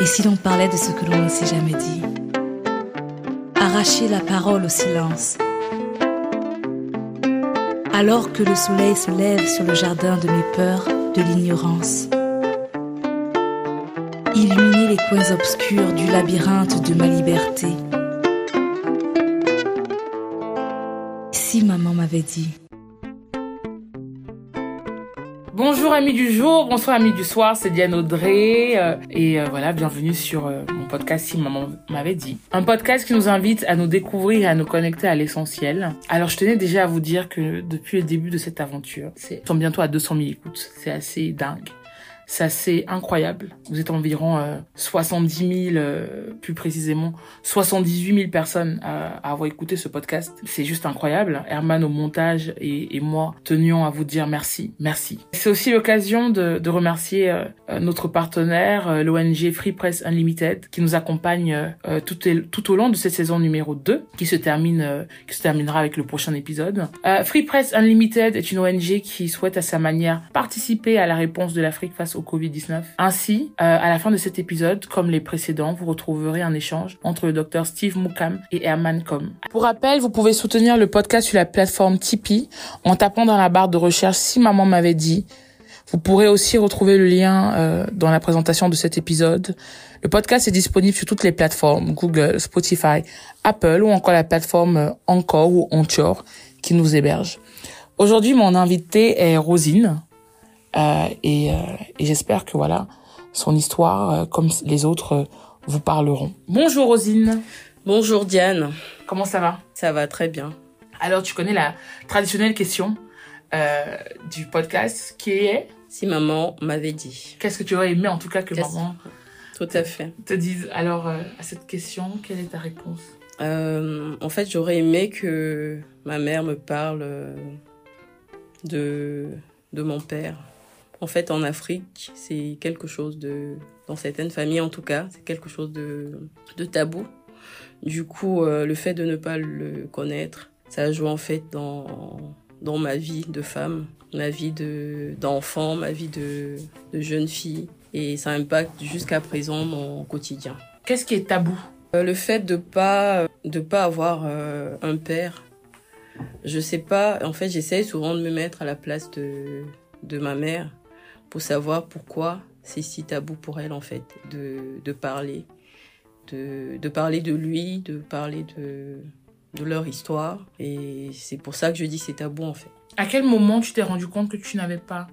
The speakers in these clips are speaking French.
Et si l'on parlait de ce que l'on ne s'est jamais dit? Arracher la parole au silence. Alors que le soleil se lève sur le jardin de mes peurs, de l'ignorance. Illuminer les coins obscurs du labyrinthe de ma liberté. Si maman m'avait dit. Bonjour amis du jour, bonsoir amis du soir, c'est Diane Audrey euh, et euh, voilà, bienvenue sur euh, mon podcast Si maman m'avait dit. Un podcast qui nous invite à nous découvrir et à nous connecter à l'essentiel. Alors je tenais déjà à vous dire que depuis le début de cette aventure, c'est sont bientôt à 200 000 écoutes, c'est assez dingue. C'est incroyable. Vous êtes environ euh, 70 000, euh, plus précisément 78 000 personnes à, à, avoir écouté ce podcast. C'est juste incroyable. Herman au montage et, et, moi tenions à vous dire merci, merci. C'est aussi l'occasion de, de, remercier euh, notre partenaire, euh, l'ONG Free Press Unlimited, qui nous accompagne euh, tout, tout, au long de cette saison numéro 2, qui se termine, qui se terminera avec le prochain épisode. Free Press Unlimited est une ONG qui souhaite à sa manière participer à la réponse de l'Afrique face au Covid-19. Ainsi, euh, à la fin de cet épisode, comme les précédents, vous retrouverez un échange entre le docteur Steve Mukam et Herman Com. Pour rappel, vous pouvez soutenir le podcast sur la plateforme Tipeee en tapant dans la barre de recherche si maman m'avait dit. Vous pourrez aussi retrouver le lien euh, dans la présentation de cet épisode. Le podcast est disponible sur toutes les plateformes, Google, Spotify, Apple ou encore la plateforme Encore ou Anchor qui nous héberge. Aujourd'hui, mon invité est Rosine. Euh, et, euh, et j'espère que voilà, son histoire, euh, comme les autres, vous parleront. Bonjour Rosine. Bonjour Diane. Comment ça va? Ça va très bien. Alors tu connais la traditionnelle question du podcast qui est? Si maman m'avait dit. Qu'est-ce que tu aurais aimé en tout cas que maman tout à fait. te dise Alors à cette question, quelle est ta réponse? En fait, j'aurais aimé que ma mère me parle de de mon père en fait, en Afrique, c'est quelque chose de, dans certaines familles en tout cas, c'est quelque chose de, de tabou. Du coup, euh, le fait de ne pas le connaître, ça joue en fait dans, dans ma vie de femme, ma vie de, d'enfant, ma vie de, de jeune fille. Et ça impacte jusqu'à présent mon quotidien. Qu'est-ce qui est tabou? Euh, Le fait de pas, de pas avoir euh, un père. Je sais pas, en fait, j'essaie souvent de me mettre à la place de, de ma mère pour savoir pourquoi c'est si tabou pour elle en fait de, de parler, de, de, parler de lui, de parler de, de leur histoire. Et c'est pour ça que je dis c'est tabou en fait. À quel moment tu t'es rendu compte que tu n'avais pas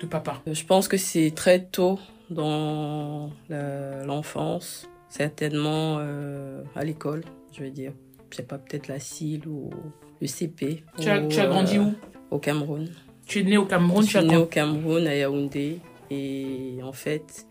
de papa? Je pense que c'est très tôt dans l'enfance, certainement euh, à l'école, je vais dire. Je sais pas, peut-être la CIL ou le CP. Tu as, ou, tu as grandi euh, où? Au Cameroun. Tu es né au Cameroun Je suis née au Cameroun, à Yaoundé. Et en fait,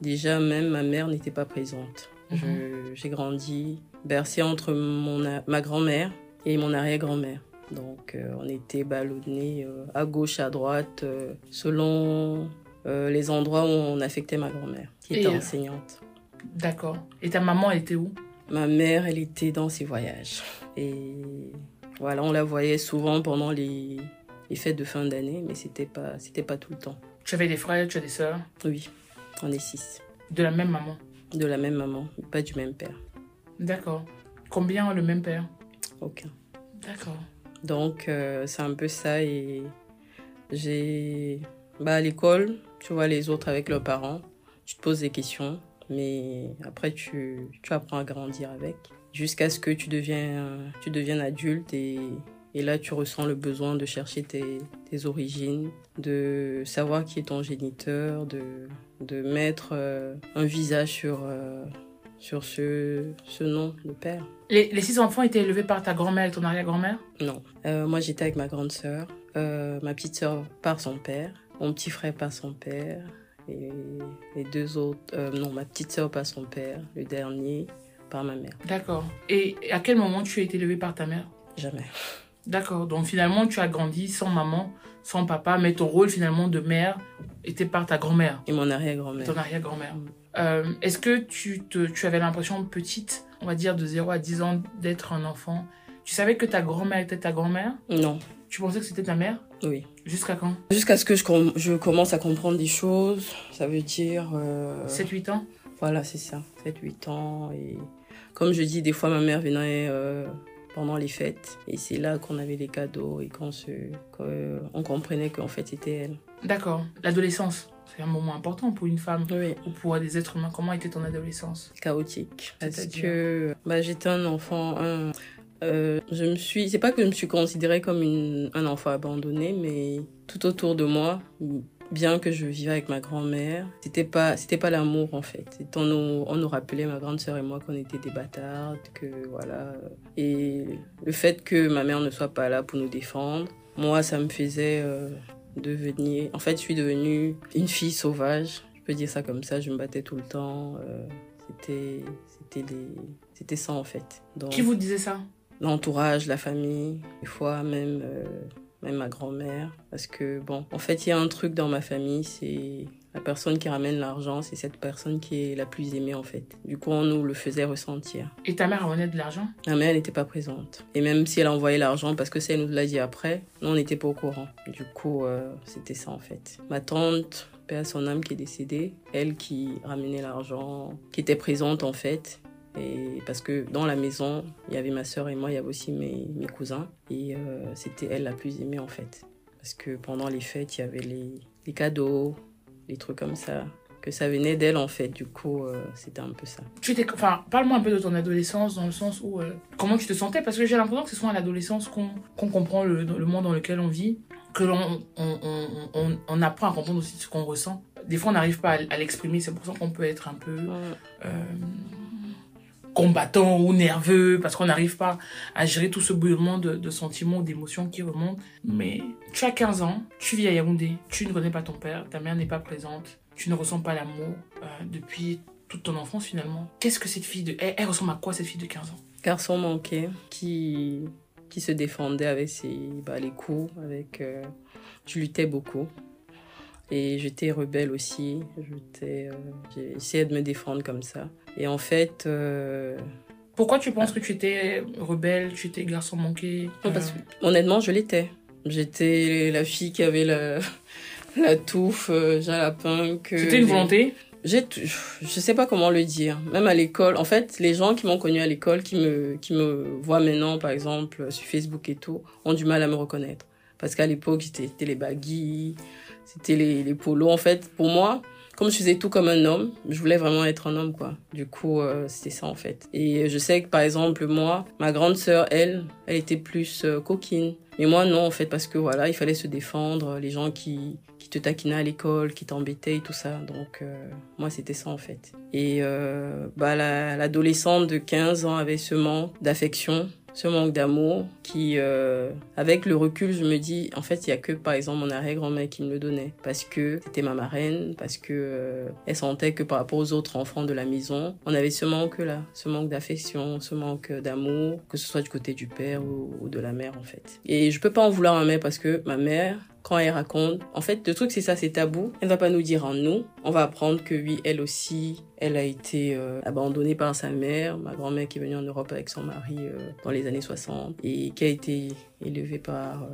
déjà, même ma mère n'était pas présente. Mm -hmm. J'ai grandi bercée entre mon, ma grand-mère et mon arrière-grand-mère. Donc, euh, on était ballonnés euh, à gauche, à droite, euh, selon les endroits où on affectait ma grand-mère, qui était enseignante. D'accord. Et ta maman, elle était où? Ma mère, elle était dans ses voyages. Et voilà, on la voyait souvent pendant les, les fêtes de fin d'année, mais c'était pas, c'était pas tout le temps. Tu avais des frères, tu as des sœurs? Oui, on est six. De la même maman? De la même maman, mais pas du même père. D'accord. Combien ont le même père? Aucun. D'accord. Donc, euh, c'est un peu ça. Et j'ai. Bah, à l'école, tu vois les autres avec leurs parents, tu te poses des questions, mais après, tu, tu apprends à grandir avec. Jusqu'à ce que tu deviens, tu deviennes adulte et et là, tu ressens le besoin de chercher tes, tes origines, de savoir qui est ton géniteur, de, de mettre euh, un visage sur, euh, sur ce, ce nom de père. Les, les, six enfants étaient élevés par ta grand-mère et ton arrière-grand-mère? Non. Euh, moi, j'étais avec ma grande sœur, ma petite sœur par son père, mon petit frère par son père, et les deux autres, non, ma petite sœur par son père, le dernier par ma mère. D'accord. Et à quel moment tu as été élevée par ta mère? Jamais. D'accord. Donc finalement, tu as grandi sans maman, sans papa, mais ton rôle finalement de mère était par ta grand-mère. Et mon arrière-grand-mère. Ton arrière-grand-mère. Mm. Euh, Est-ce que tu, te, tu avais l'impression petite, on va dire de 0 à 10 ans, d'être un enfant? Tu savais que ta grand-mère était ta grand-mère? Non. Tu pensais que c'était ta mère? Oui. Jusqu'à quand? Jusqu'à ce que je, je, commence à comprendre des choses. Ça veut dire... Euh... 7-8 ans? Voilà, c'est ça, 7-8 ans. Et comme je dis, des fois, ma mère venait euh, pendant les fêtes. Et c'est là qu'on avait les cadeaux et qu'on se, on comprenait qu'en fait, c'était elle. D'accord. L'adolescence, c'est un moment important pour une femme Oui, ou pour des êtres humains. Comment était ton adolescence? Chaotique. Parce que bah, j'étais un enfant. un- euh, je me suis. C'est pas que je me suis considérée comme une, un enfant abandonné, mais tout autour de moi, bien que je vivais avec ma grand-mère, c'était pas, c'était pas l'amour en fait. On nous, on nous rappelait, ma grande sœur et moi, qu'on était des bâtards, que voilà. Et le fait que ma mère ne soit pas là pour nous défendre, moi, ça me faisait euh, devenir. En fait, je suis devenue une fille sauvage. Je peux dire ça comme ça. Je me battais tout le temps. euh, c'était, c'était des, c'était ça en fait. Donc, Qui vous disait ça? L'entourage, la famille, des fois même, euh, même ma grand-mère. Parce que, bon, en fait, il y a un truc dans ma famille, c'est la personne qui ramène l'argent, c'est cette personne qui est la plus aimée, en fait. Du coup, on nous le faisait ressentir. Et ta mère ramenait de l'argent? Ma mère, elle n'était pas présente. Et même si elle envoyait l'argent, parce que ça, elle nous l'a dit après, nous, on n'était pas au courant. Du coup, euh, c'était ça, en fait. Ma tante, paix à son âme, qui est décédée, elle qui ramenait l'argent, qui était présente, en fait. Et parce que dans la maison, il y avait ma sœur et moi, il y avait aussi mes, mes cousins. Et euh, c'était elle la plus aimée, en fait. Parce que pendant les fêtes, il y avait les, les cadeaux, les trucs comme ça. Que ça venait d'elle, en fait. Du coup, euh, c'était un peu ça. tu enfin, parle-moi un peu de ton adolescence dans le sens où euh, comment tu te sentais? Parce que j'ai l'impression que c'est souvent à l'adolescence qu'on qu'on comprend le, le monde dans lequel on vit, que l'on on, on, on, on apprend à comprendre aussi ce qu'on ressent. Des fois, on n'arrive pas à, à l'exprimer, c'est pour ça qu'on peut être un peu euh, combattant ou nerveux parce qu'on n'arrive pas à gérer tout ce bouillonnement de, sentiments, d'émotions qui remontent. Mais tu as 15 ans, tu vis à Yaoundé, tu ne connais pas ton père, ta mère n'est pas présente, tu ne ressens pas l'amour euh, depuis toute ton enfance finalement. Qu'est-ce que cette fille de... Elle, ressemble à quoi cette fille de 15 ans? Garçon manqué qui, qui se défendait avec ses, bah, les coups. Avec, euh, je luttais beaucoup. Et j'étais rebelle aussi. J'étais, euh, j'ai essayé de me défendre comme ça. Et en fait, euh, Pourquoi tu penses que tu étais rebelle, tu étais garçon manqué non, parce que, honnêtement, je l'étais. J'étais la fille qui avait la, la touffe, euh, jalapin. que C'était une volonté J'ai, je sais pas comment le dire. Même à l'école, en fait, les gens qui m'ont connu à l'école, qui me, qui me voient maintenant, par exemple, sur Facebook et tout, ont du mal à me reconnaître. Parce qu'à l'époque, c'était les baggy, c'était les, les polos. En fait, pour moi, comme je faisais tout comme un homme, je voulais vraiment être un homme, quoi. Du coup, euh, c'était ça, en fait. Et je sais que, par exemple, moi, ma grande sœur, elle, elle était plus euh, coquine. Mais moi, non, en fait, parce que voilà, il fallait se défendre. Les gens qui, qui te taquinaient à l'école, qui t'embêtaient et tout ça. Donc, euh, moi, c'était ça, en fait. Et euh, bah, la- l'adolescente de 15 ans avait ce manque d'affection, ce manque d'amour, qui, euh, avec le recul, je me dis, en fait, il y a que, par exemple, mon arrière-grand-mère qui me le donnait. Parce que c'était ma marraine, parce que euh, elle sentait que par rapport aux autres enfants de la maison, on avait ce manque-là, ce manque d'affection, ce manque d'amour, que ce soit du côté du père ou, de la mère, en fait. Et je peux pas en vouloir à ma mère parce que ma mère, quand elle raconte, en fait, le truc c'est ça, c'est tabou. Elle va pas nous dire en nous. On va apprendre que oui, elle aussi, elle a été euh, abandonnée par sa mère, ma grand-mère qui est venue en Europe avec son mari euh, dans les années 60 et qui a été élevée par euh,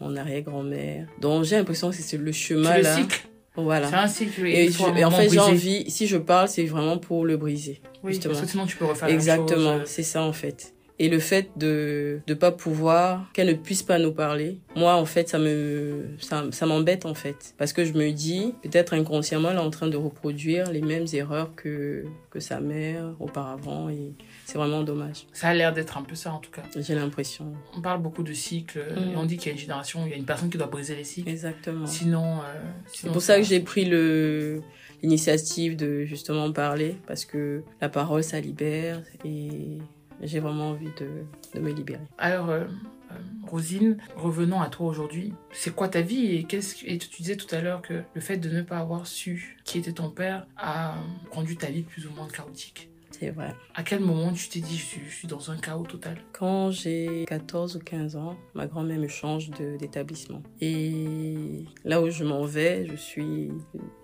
mon arrière-grand-mère. Donc j'ai l'impression que c'est le chemin C'est le là. cycle. Voilà. C'est un cycle. Et, je- et en fait, j'ai envie, si je parle, c'est vraiment pour le briser. Oui, justement. parce que sinon tu peux refaire Exactement, c'est ça en fait. Et le fait de de pas pouvoir qu'elle ne puisse pas nous parler, moi en fait ça me ça, ça m'embête en fait parce que je me dis peut-être inconsciemment elle est en train de reproduire les mêmes erreurs que que sa mère auparavant et c'est vraiment dommage. Ça a l'air d'être un peu ça en tout cas. J'ai l'impression. On parle beaucoup de cycles Mm. et on dit qu'il y a une génération, il y a une personne qui doit briser les cycles. Exactement. Sinon, euh, C'est pour ça que j'ai pris le l'initiative de justement parler parce que la parole ça libère et j'ai vraiment envie de, de me libérer. Alors, euh, euh, Rosine, revenons à toi aujourd'hui. C'est quoi ta vie et qu'est-ce que- et tu disais tout à l'heure que le fait de ne pas avoir su qui était ton père a rendu ta vie plus ou moins chaotique. C'est vrai. À quel moment tu t'es dit je suis, je suis dans un chaos total? Quand j'ai 14 ou 15 ans, ma grand-mère me change de- d'établissement. Et là où je m'en vais, je suis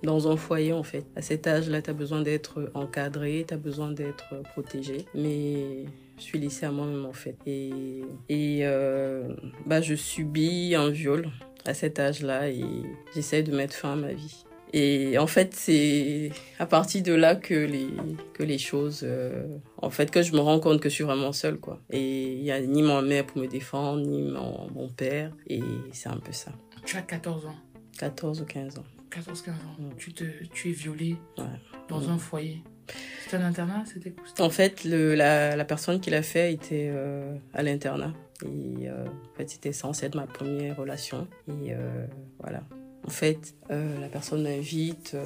dans un foyer en fait. À cet âge-là, tu as besoin d'être encadré, tu as besoin d'être protégé. Mais je suis laissée à moi-même en fait. Et, et euh, bah, je subis un viol à cet âge-là et j'essaie de mettre fin à ma vie. Et en fait, c'est à partir de là que les, que les choses, euh, en fait, que je me rends compte que je suis vraiment seule, quoi. Et il y a ni ma mère pour me défendre, ni mon, mon père. Et c'est un peu ça. Tu as 14 ans. 14 ou 15 ans. 14-15 ans. Mm. Tu, te, tu es violée Ouais. dans Mm. un foyer. C'était un internat C'était En fait, le, la, la personne qui l'a fait était euh, à l'internat. Et euh, en fait, c'était censé être ma première relation. Et euh, voilà. En fait, la personne m'invite.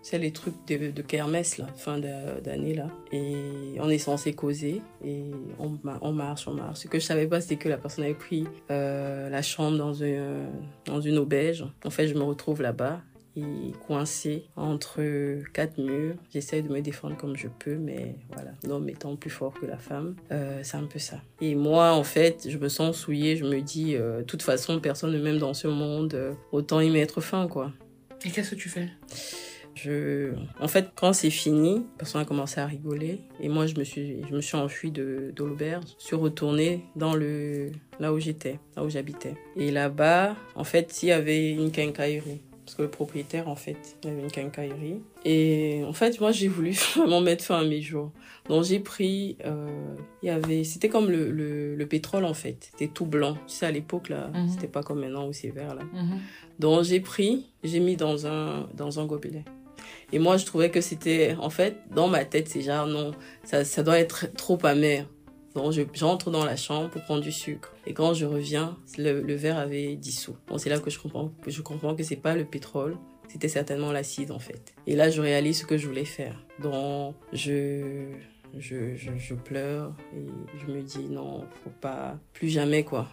C'est les trucs de, de kermesse, là, fin d'a- d'année, là. Et on est censé causer. Et on, on marche, on marche. Ce que je savais pas, c'était que la personne avait pris la chambre dans, un, dans une auberge. En fait, je me retrouve là-bas et coincé entre quatre murs. J'essaie de me défendre comme je peux, mais voilà, l'homme étant plus fort que la femme, euh, c'est un peu ça. Et moi, en fait, je me sens souillée, je me dis, euh, de toute façon, personne ne m'aime dans ce monde, euh, autant y mettre fin, quoi. Et qu'est-ce que tu fais? Je... En fait, quand c'est fini, personne a commencé à rigoler. Et moi, je me suis, je me suis enfuie de, de l'auberge. Je suis retournée dans le, là où j'étais, là où j'habitais. Et là-bas, en fait, il y avait une quincaillerie. Parce que le propriétaire, en fait, il avait une quincaillerie. Et en fait, moi, j'ai voulu vraiment mettre fin à mes jours. Donc, j'ai pris, euh, il y avait, c'était comme le, le, le pétrole, en fait. C'était tout blanc. Tu sais, à l'époque, là, Mhm. c'était pas comme maintenant où c'est vert, là. Mhm. Donc j'ai pris, j'ai mis dans un, dans un gobelet. Et moi, je trouvais que c'était, en fait, dans ma tête, c'est genre, non, ça, ça doit être trop amer. Je- j'entre dans la chambre pour prendre du sucre. Et quand je reviens, le, verre avait dissous. Donc c'est là que je comprends, que je comprends c'est pas le pétrole, c'était certainement l'acide, en fait. Et là, je réalise ce que je voulais faire. Donc je, je, je, je pleure et je me dis, non, faut pas, plus jamais, quoi.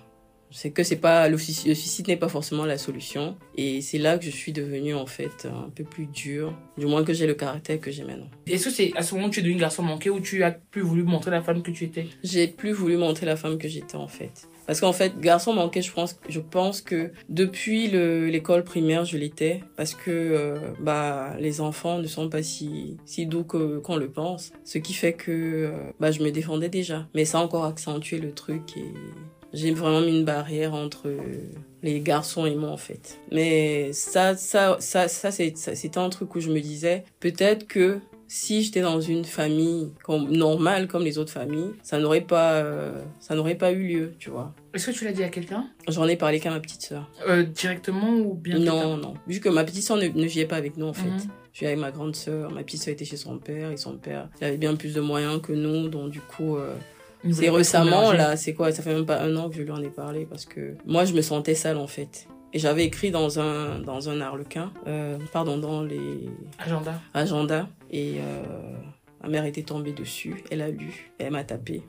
C'est que c'est pas le suicide, n'est pas forcément la solution et c'est là que je suis devenue en fait un peu plus dure, du moins que j'ai le caractère que j'ai maintenant. Est-ce que c'est à ce moment où tu es devenu garçon manqué ou tu as plus voulu montrer la femme que tu étais? J'ai plus voulu montrer la femme que j'étais en fait. Parce qu'en fait, garçon manqué, je pense, je pense que depuis le- l'école primaire, je l'étais. Parce que euh, bah, les enfants ne sont pas si, si doux que- qu'on le pense. Ce qui fait que euh, bah, je me défendais déjà. Mais ça a encore accentué le truc et j'ai vraiment mis une barrière entre les garçons et moi en fait. Mais ça, ça, ça, ça, c'était un truc où je me disais, peut-être que si j'étais dans une famille comme, normale comme les autres familles, ça n'aurait pas, euh, ça n'aurait pas eu lieu, tu vois. Est-ce que tu l'as dit à quelqu'un? J'en ai parlé qu'à ma petite sœur. Euh, Directement ou bien Non, non. Vu que ma petite sœur ne, ne vivait pas avec nous, en fait. Mhm. Je suis avec ma grande sœur. Ma petite sœur était chez son père. Et son père, il avait bien plus de moyens que nous. Donc, du coup, euh, c'est récemment, là. C'est quoi? Ça fait même pas un an que je lui en ai parlé. Parce que moi, je me sentais sale, en fait. Et j'avais écrit dans un, dans un arlequin, euh, pardon, dans les Agenda. agendas. Et euh, ma mère était tombée dessus. Elle a lu. Elle m'a tapé.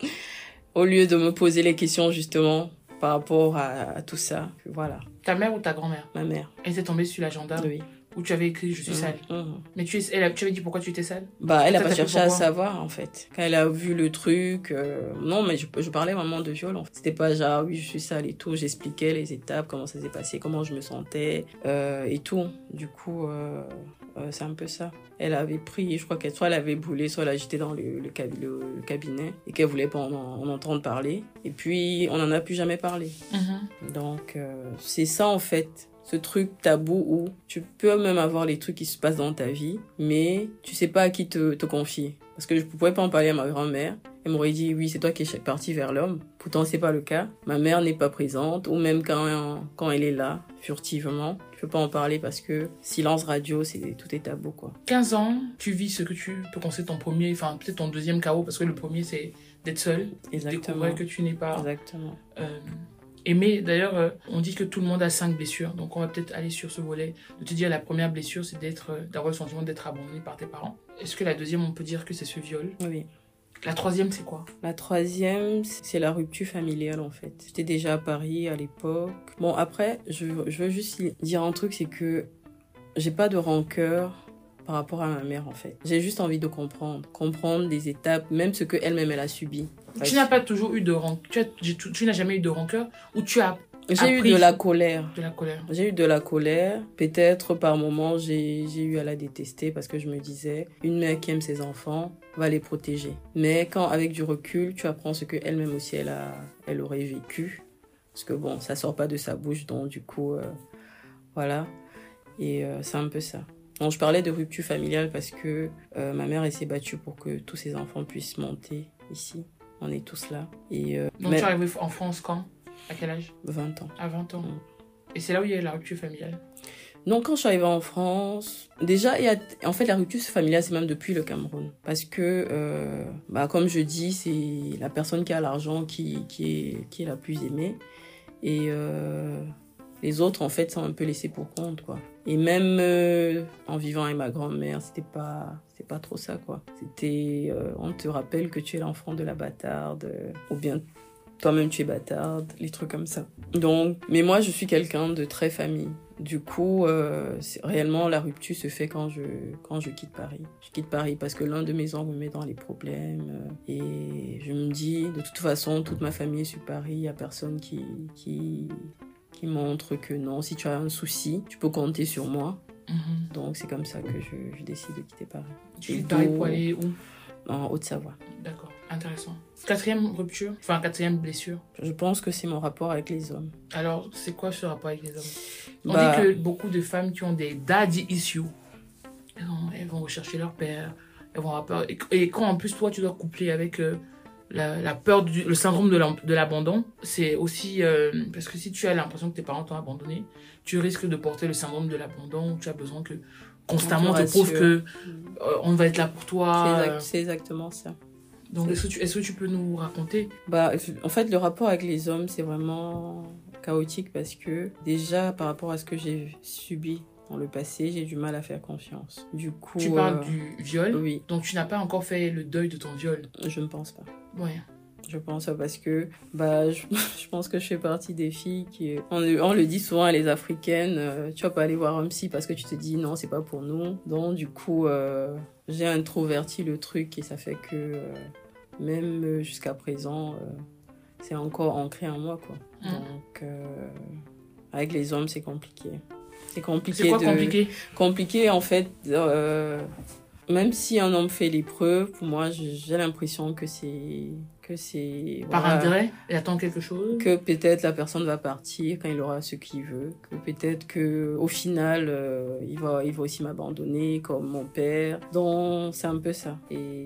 Au lieu de me poser les questions, justement, par rapport à, à tout ça. Voilà, Ta mère ou ta grand-mère? Ma mère. Elle était tombée sur l'agenda? Oui. Où tu avais écrit Je suis sale. Mhm. Mais tu, elle a- tu avais dit pourquoi tu étais sale? Bah, elle a Ça pas cherché à savoir, en fait. Quand elle a vu le truc, euh, non, mais je, je parlais vraiment de viol. en fait. C'était pas genre, oui, je suis sale et tout. J'expliquais les étapes, comment ça s'est passé, comment je me sentais euh, et tout. Du coup, euh, euh, c'est un peu ça. Elle avait pris, je crois qu'elle soit elle avait brûlé, soit elle a jeté dans le, le, le- le cabinet et qu'elle voulait pas en, en entendre parler. Et puis, on en a plus jamais parlé. Mhm. Donc, euh, c'est ça en fait, ce truc tabou où tu peux même avoir les trucs qui se passent dans ta vie, mais tu sais pas à qui te, te confier. Parce que je pouvais pas en parler à ma grand-mère. Elle m'aurait dit, oui, c'est toi qui es parti vers l'homme. Pourtant, c'est pas le cas. Ma mère n'est pas présente, ou même quand, quand elle est là, furtivement. Je peux pas en parler parce que silence radio, c'est tout est tabou, quoi. 15 ans, tu vis ce que tu peux considérer ton premier, enfin peut-être ton deuxième chaos, parce que le premier c'est d'être seul, Exactement. découvrir que tu n'es pas Exactement. euh, aimé. D'ailleurs, euh, on dit que tout le monde a cinq blessures, donc on va peut-être aller sur ce volet. De te dire la première blessure, c'est d'être, euh, d'avoir le sentiment d'être abandonné par tes parents. Est-ce que la deuxième, on peut dire que c'est ce viol? Oui. La troisième, c'est quoi? La troisième, c'est la rupture familiale en fait. J'étais déjà à Paris à l'époque. Bon après, je, je veux juste dire un truc, c'est que j'ai pas de rancœur par rapport à ma mère en fait. J'ai juste envie de comprendre, comprendre des étapes, même ce que elle-même elle a subi. Tu n'as pas toujours eu de rancœur, tu, tu- tu n'as jamais eu de rancœur, ou tu as J'ai eu de la colère. de la colère J'ai eu de la colère. Peut-être par moments, j'ai eu à la détester parce que je me disais, une mère qui aime ses enfants va les protéger. Mais quand, avec du recul, tu apprends ce qu'elle-même aussi, elle, a, elle aurait vécu. Parce que bon, ça sort pas de sa bouche, donc du coup, euh, voilà. Et euh, c'est un peu ça. Je parlais de rupture familiale parce que euh, ma mère elle s'est battue pour que tous ses enfants puissent monter ici. On est tous là. Et euh, Donc mais- tu es arrivé en France quand? À quel âge? 20 ans. À 20 ans. Mm. Et c'est là où il y a eu la rupture familiale? Donc quand je suis arrivée en France, déjà il y a en fait la rupture familiale c'est même depuis le Cameroun parce que euh, bah comme je dis c'est la personne qui a l'argent qui qui est qui est la plus aimée et euh, les autres en fait sont un peu laissés pour compte quoi. Et même euh, en vivant avec ma grand-mère c'était pas pas trop ça quoi. C'était euh, on te rappelle que tu es l'enfant de la bâtarde euh, ou bien toi-même tu es bâtarde, les trucs comme ça. Donc, mais moi je suis quelqu'un de très famille. Du coup, euh, réellement la rupture se fait quand je quand je quitte Paris. Je quitte Paris parce que l'un de mes oncles me met dans les problèmes et je me dis de toute façon toute ma famille est sur Paris, il y a personne qui qui qui montre que non, si tu as un souci, tu peux compter sur moi. Mhm. Donc c'est comme ça que je, je décide de quitter Paris. Tu Et es Paris pour aller où? En Haute-Savoie. D'accord, intéressant. Quatrième rupture, enfin quatrième blessure? Je pense que c'est mon rapport avec les hommes. Alors, c'est quoi ce rapport avec les hommes? On Bah- dit que beaucoup de femmes qui ont des daddy issues, elles vont, elles vont rechercher leur père, elles vont avoir peur. Et, et quand en plus toi tu dois coupler avec euh, la, la peur, du, le syndrome de l'abandon, c'est aussi euh, parce que si tu as l'impression que tes parents t'ont abandonné, tu risques de porter le syndrome de l'abandon. Tu as besoin que constamment On on te prouve que euh, on va être là pour C'est toi. exact- c'est exactement ça. Donc est-ce que, tu- est-ce que tu peux nous raconter? Bah, en fait, le rapport avec les hommes, c'est vraiment chaotique parce que déjà, par rapport à ce que j'ai subi dans le passé, j'ai du mal à faire confiance. Du coup, Tu parles euh, du viol, oui, donc tu n'as pas encore fait le deuil de ton viol. je ne pense pas. Ouais. Je pense pas parce que bah je, je pense que je fais partie des filles qui on, le- on le dit souvent à les africaines euh, tu vas pas aller voir un psy parce que tu te dis non c'est pas pour nous donc du coup euh, j'ai introverti le truc et ça fait que euh, même jusqu'à présent c'est encore ancré en moi quoi Mm. donc avec les hommes c'est compliqué c'est compliqué C'est quoi de compliqué compliqué en fait euh, même si un homme fait l'épreuve pour moi j'ai l'impression que c'est que c'est Par voilà, intérêt Il attend quelque chose? Que peut-être la personne va partir quand il aura ce qu'il veut que peut-être que au final euh, il va il va aussi m'abandonner comme mon père. Donc c'est un peu ça. Et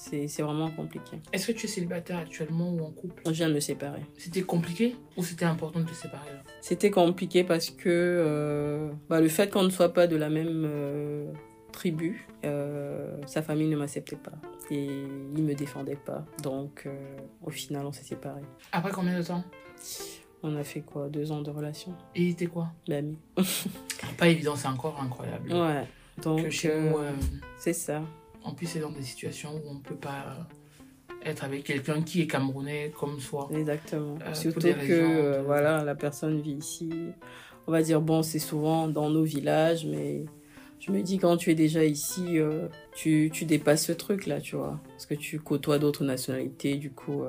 c'est vraiment compliqué Est-ce que tu es célibataire actuellement ou en couple? Je viens de me séparer C'était compliqué ou c'était important de te séparer C'était compliqué parce que euh, bah, le fait qu'on ne soit pas de la même euh, tribu, euh, sa famille ne m'acceptait pas et il me défendait pas. Donc au final, on s'est séparés. Après combien de temps? On a fait quoi? Deux ans de relation Et il était quoi? D'amis. Pas évident, c'est encore incroyable. Ouais. Donc c'est ça. En plus, c'est dans des situations où on ne peut pas euh, être avec quelqu'un qui est camerounais comme soi. Exactement. Euh, Surtout que euh, de- voilà, la personne vit ici. On va dire bon, c'est souvent dans nos villages, mais je me dis quand tu es déjà ici, euh, tu, tu dépasses ce truc là, tu vois, parce que tu côtoies d'autres nationalités. Du coup,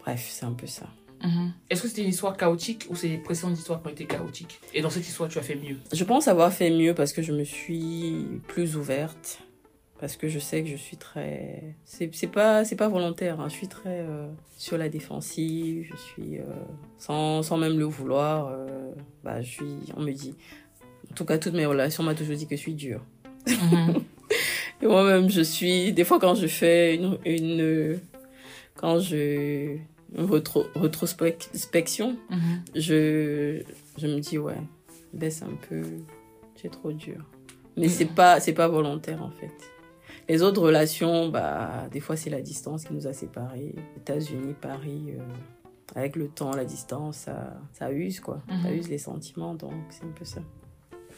bref, c'est un peu ça. Mhm. Est-ce que c'était une histoire chaotique ou c'est les précédentes histoires qui ont été chaotiques? Et dans cette histoire, tu as fait mieux? Je pense avoir fait mieux parce que je me suis plus ouverte. Parce que je sais que je suis très. C'est pas, c'est pas volontaire. hein. Je suis très euh, sur la défensive. Je suis. euh, sans, sans même le vouloir. euh, bah, je suis. On me dit. En tout cas, toutes mes relations, on m'a toujours dit que je suis dure. Mhm. Et moi-même, je suis. Des fois, quand je fais une. une quand je. Une retro- rétrospection, Mhm. je, je me dis ouais baisse un peu c'est trop dur mais c'est pas c'est pas volontaire en fait les autres relations bah des fois c'est la distance qui nous a séparés. États-Unis Paris euh, avec le temps la distance ça ça use quoi. Ça Mhm. use les sentiments donc c'est un peu ça.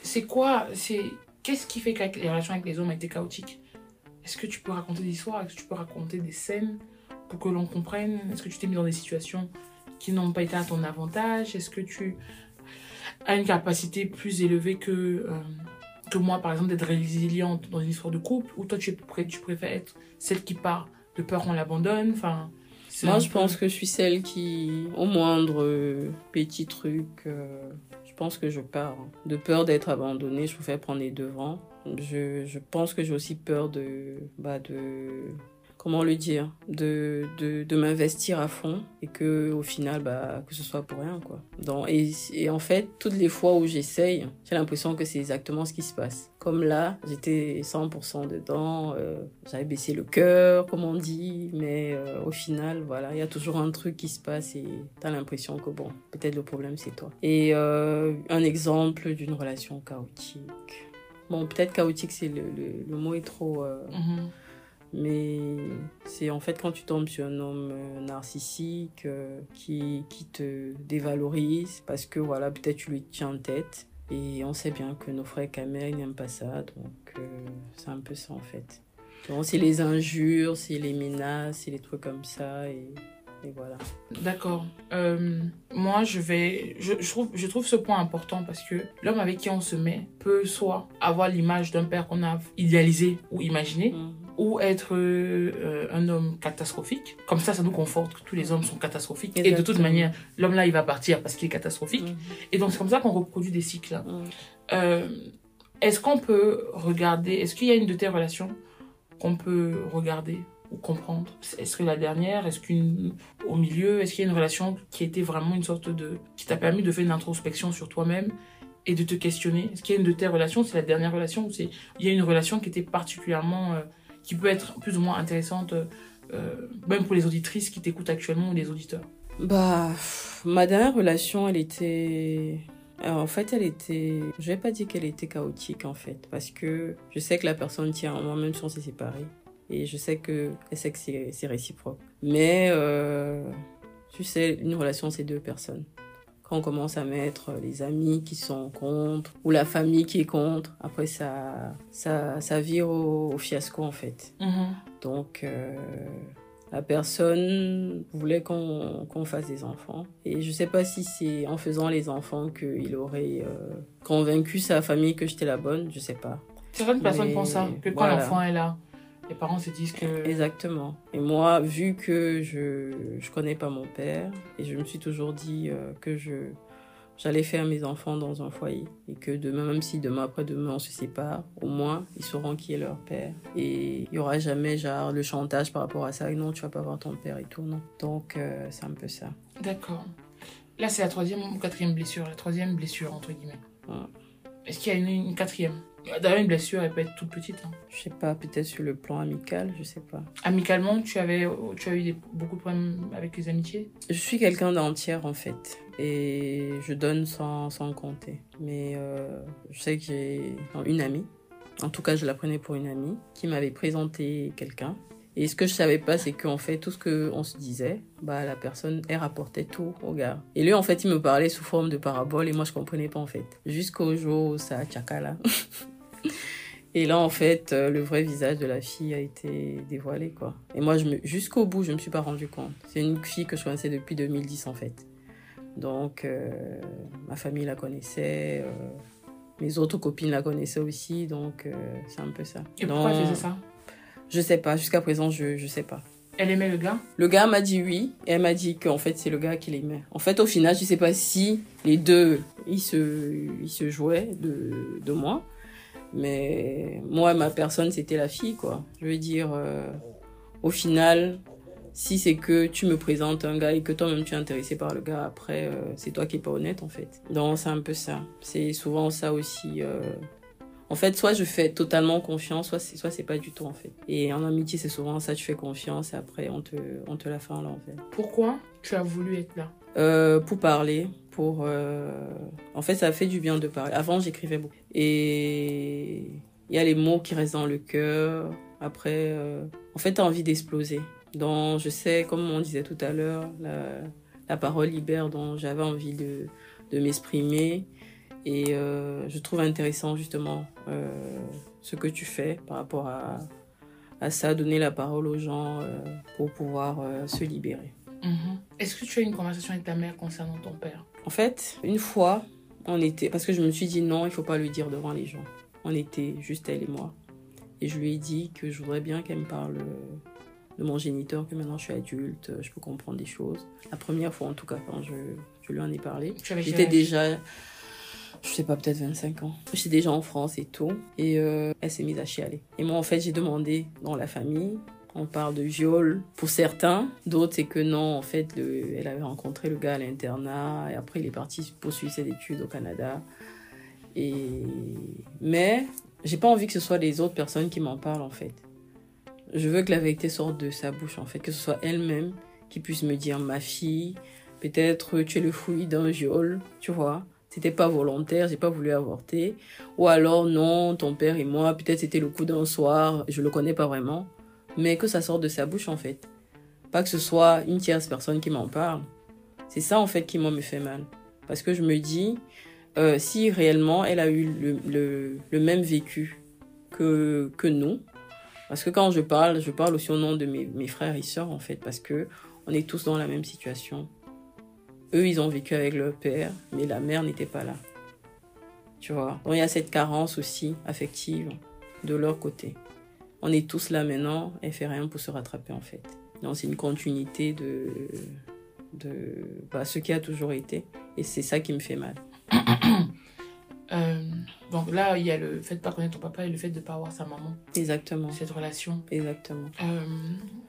C'est quoi c'est Qu'est-ce qui fait que les relations avec les hommes étaient chaotiques? Est-ce que tu peux raconter des histoires? Est-ce que tu peux raconter des scènes pour que l'on comprenne? Est-ce que tu t'es mis dans des situations qui n'ont pas été à ton avantage? Est-ce que tu as une capacité plus élevée que, euh, que moi, par exemple, d'être résiliente dans une histoire de couple Ou toi, tu, tu préfères être celle qui part de peur qu'on l'abandonne enfin, moi je peu- pense que je suis celle qui au moindre euh, petit truc euh, je pense que je pars de peur d'être abandonnée je préfère prendre les devants. Je, je pense que j'ai aussi peur de bah de comment le dire, de, de, de m'investir à fond et que au final, bah, que ce soit pour rien, quoi. Donc, et, en fait, toutes les fois où j'essaye, j'ai l'impression que c'est exactement ce qui se passe. Comme là, j'étais 100% dedans, euh, j'avais baissé le cœur, comme on dit, mais euh, au final, voilà, il y a toujours un truc qui se passe et t'as l'impression que bon, peut-être le problème c'est toi. Et euh, un exemple d'une relation chaotique. Bon, peut-être chaotique, c'est le, le, le mot est trop. Mhm. Mais c'est en fait quand tu tombes sur un homme euh, narcissique euh, qui, qui te dévalorise parce que voilà, peut-être tu lui tiens en tête. Et on sait bien que nos frères Kamel n'aiment pas ça, donc euh, c'est un peu ça en fait. Donc c'est les injures, c'est les menaces, c'est les trucs comme ça et, et voilà. D'accord. Euh, moi, je vais. Je, je trouve, je trouve ce point important parce que l'homme avec qui on se met peut soit avoir l'image d'un père qu'on a idéalisé ou imaginé, Mhm. Ou être euh, un homme catastrophique. Comme ça, ça nous conforte que tous les hommes sont catastrophiques. Et de toute manière, l'homme-là, il va partir parce qu'il est catastrophique. Mhm. Et donc, c'est comme ça qu'on reproduit des cycles. Mhm. Euh, est-ce qu'on peut regarder, est-ce qu'il y a une de tes relations qu'on peut regarder ou comprendre? Est-ce que la dernière, est-ce qu'une au milieu, est-ce qu'il y a une relation qui était vraiment une sorte de, qui t'a permis de faire une introspection sur toi-même et de te questionner? Est-ce qu'il y a une de tes relations, c'est la dernière relation ou c'est, il y a une relation qui était particulièrement, euh, qui peut être plus ou moins intéressante, euh, même pour les auditrices qui t'écoutent actuellement ou les auditeurs Bah, ma dernière relation, elle était. Alors, en fait, elle était. Je vais pas dire qu'elle était chaotique, en fait, parce que je sais que la personne tient en moi, même si on s'est séparés. Et je sais que elle sait que c'est réciproque. Mais, euh, tu sais, une relation, c'est deux personnes. Quand on commence à mettre les amis qui sont contre, ou la famille qui est contre, après, ça, ça, ça vire au, au fiasco, en fait. Donc, euh, la personne voulait qu'on fasse des enfants. Et je sais pas si c'est en faisant les enfants qu'il aurait euh, convaincu sa famille que j'étais la bonne, je sais pas. Certaines personnes pensent ça, que quand voilà. l'enfant est là, les parents se disent que... Exactement. Et moi, vu que je je connais pas mon père, et je me suis toujours dit euh, que je j'allais faire mes enfants dans un foyer et que demain, même si demain après demain on se sépare, au moins ils sauront qui est leur père et il y aura jamais genre le chantage par rapport à ça. Non, tu vas pas voir ton père et tout, non. Donc euh, c'est un peu ça. D'accord. Là, c'est la troisième ou quatrième blessure. La troisième blessure, entre guillemets. Ouais. Est-ce qu'il y a une, une quatrième? D'ailleurs, une blessure, elle peut être toute petite. hein. Je sais pas, peut-être sur le plan amical, je sais pas. Amicalement, tu, avais, tu as eu des- beaucoup de problèmes avec les amitiés? Je suis quelqu'un d'entière en fait. Et je donne sans, sans compter. Mais euh, je sais que j'ai une amie, en tout cas je la prenais pour une amie, qui m'avait présenté quelqu'un. Et ce que je savais pas, c'est qu'en fait, tout ce qu'on se disait, bah, la personne, elle rapportait tout au gars. Et lui, en fait, il me parlait sous forme de parabole et moi, je comprenais pas, en fait. Jusqu'au jour où ça a tchakala. Et là, en fait, euh, le vrai visage de la fille a été dévoilé, quoi. Et moi, je me, jusqu'au bout, je me suis pas rendu compte. C'est une fille que je connaissais depuis 2010, en fait. Donc, euh, ma famille la connaissait, euh, mes autres copines la connaissaient aussi, donc euh, c'est un peu ça. Et pourquoi elle faisait ça? Je sais pas, jusqu'à présent, je, je sais pas. Elle aimait le gars? Le gars m'a dit oui, et elle m'a dit qu'en fait, c'est le gars qui l'aimait. En fait, au final, je sais pas si les deux, ils se, ils se jouaient de, de moi. Mais moi, ma personne, c'était la fille, quoi. Je veux dire, euh, au final, si c'est que tu me présentes un gars et que toi-même tu es intéressé par le gars, après, euh, c'est toi qui es pas honnête, en fait. Donc, c'est un peu ça. C'est souvent ça aussi. euh, En fait, soit je fais totalement confiance, soit c'est, soit c'est pas du tout, en fait. Et en amitié, c'est souvent ça, tu fais confiance et après, on te, on te la fait en l'envers. Pourquoi tu as voulu être là? Pour parler, euh, En fait, ça fait du bien de parler. Avant, j'écrivais beaucoup. Et il y a les mots qui restent dans le cœur. Après, euh, en fait, t'as envie d'exploser. Donc, je sais, comme on disait tout à l'heure, la, parole libère, donc j'avais envie de, m'exprimer. Et euh, je trouve intéressant, justement, ce que tu fais par rapport à, à ça, donner la parole aux gens pour pouvoir se libérer. Mhm. Est-ce que tu as une conversation avec ta mère concernant ton père? En fait, une fois, on était. Parce que je me suis dit non, il faut pas le dire devant les gens. On était juste elle et moi. Et je lui ai dit que je voudrais bien qu'elle me parle de mon géniteur, que maintenant je suis adulte, je peux comprendre des choses. La première fois, en tout cas, quand je, je lui en ai parlé, j'étais déjà. Je sais pas, peut-être 25 ans. J'étais déjà en France et tout. Et euh, elle s'est mise à chialer. Et moi, en fait, j'ai demandé dans la famille on parle de viol pour certains. D'autres, c'est que non, en fait, le, elle avait rencontré le gars à l'internat et après, il est parti poursuivre ses études au Canada. Et... Mais j'ai pas envie que ce soit les autres personnes qui m'en parlent, en fait. Je veux que la vérité sorte de sa bouche, en fait, que ce soit elle-même qui puisse me dire, ma fille, peut-être tu es le fruit d'un viol, tu vois. C'était pas volontaire, j'ai pas voulu avorter. Ou alors, non, ton père et moi, peut-être c'était le coup d'un soir, je le connais pas vraiment mais que ça sorte de sa bouche en fait. Pas que ce soit une tierce personne qui m'en parle. C'est ça en fait qui moi me fait mal. Parce que je me dis, euh, si réellement elle a eu le, même vécu que, que nous, parce que quand je parle, je parle aussi au nom de mes, mes frères et sœurs en fait, parce que on est tous dans la même situation. Eux, ils ont vécu avec leur père, mais la mère n'était pas là. Tu vois? Donc il y a cette carence aussi affective de leur côté on est tous là maintenant, elle fait rien pour se rattraper en fait. Donc c'est une continuité de, de bah, ce qui a toujours été. Et c'est ça qui me fait mal. Euh, donc là, il y a le fait de pas connaître ton papa et le fait de pas avoir sa maman. Exactement. Cette relation. Exactement. Euh,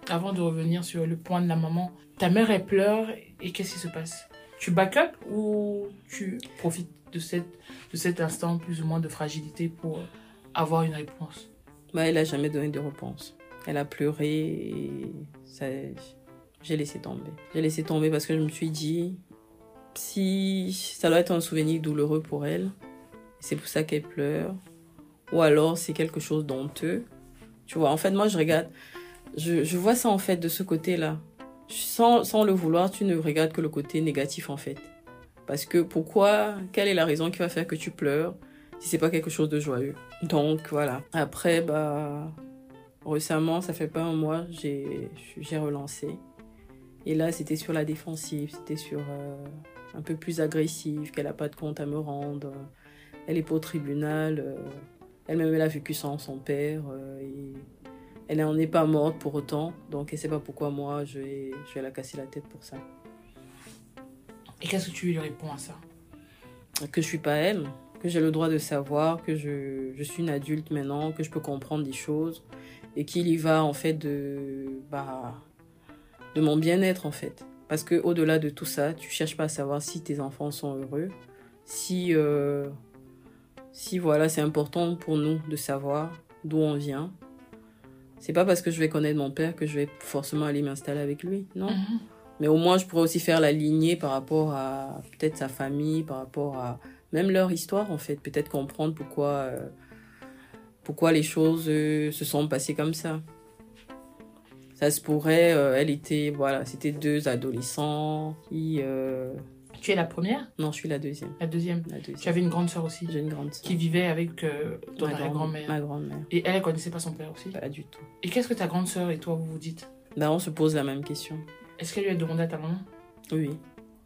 avant de revenir sur le point de la maman, ta mère elle pleure et qu'est-ce qui se passe? Tu back up ou tu profites de, cette, de cet instant plus ou moins de fragilité pour avoir une réponse? Bah, elle a jamais donné de réponse. Elle a pleuré et ça, j'ai laissé tomber. J'ai laissé tomber parce que je me suis dit, si ça doit être un souvenir douloureux pour elle, c'est pour ça qu'elle pleure, ou alors c'est quelque chose d'honteux. Tu vois, en fait, moi, je regarde, je, vois ça en fait de ce côté-là. Sans, sans le vouloir, tu ne regardes que le côté négatif en fait. Parce que pourquoi, quelle est la raison qui va faire que tu pleures si c'est pas quelque chose de joyeux? Donc voilà. Après, bah, récemment, ça fait pas un mois, j'ai, relancé. Et là, c'était sur la défensive, c'était sur euh, un peu plus agressive, qu'elle a pas de compte à me rendre. Elle est pas au tribunal. Euh, elle-même, elle a vécu sans son père. Euh, et elle n'en est pas morte pour autant. Donc, elle sait pas pourquoi moi, je vais, je vais la casser la tête pour ça. Et qu'est-ce que tu lui réponds à ça? Que je suis pas elle que j'ai le droit de savoir, que je, je, suis une adulte maintenant, que je peux comprendre des choses et qu'il y va en fait de, bah, de mon bien-être en fait. Parce que au-delà de tout ça, tu cherches pas à savoir si tes enfants sont heureux, si, euh, si voilà, c'est important pour nous de savoir d'où on vient. C'est pas parce que je vais connaître mon père que je vais forcément aller m'installer avec lui, non. Mm-hmm. Mais au moins, je pourrais aussi faire la lignée par rapport à peut-être sa famille, par rapport à même leur histoire en fait, peut-être comprendre pourquoi, euh, pourquoi les choses euh, se sont passées comme ça. Ça se pourrait, euh, elle était, voilà, c'était deux adolescents qui... Tu es la première? Non, je suis la deuxième. La deuxième. La deuxième. Tu avais une grande sœur aussi? J'ai une grande sœur. Qui vivait avec ton grand-mère. Ma grand-mère. Et elle, elle connaissait pas son père aussi? Pas du tout. Et qu'est-ce que ta grande sœur et toi, vous vous dites? Ben, on se pose la même question. Est-ce qu'elle lui a demandé à ta maman? Oui.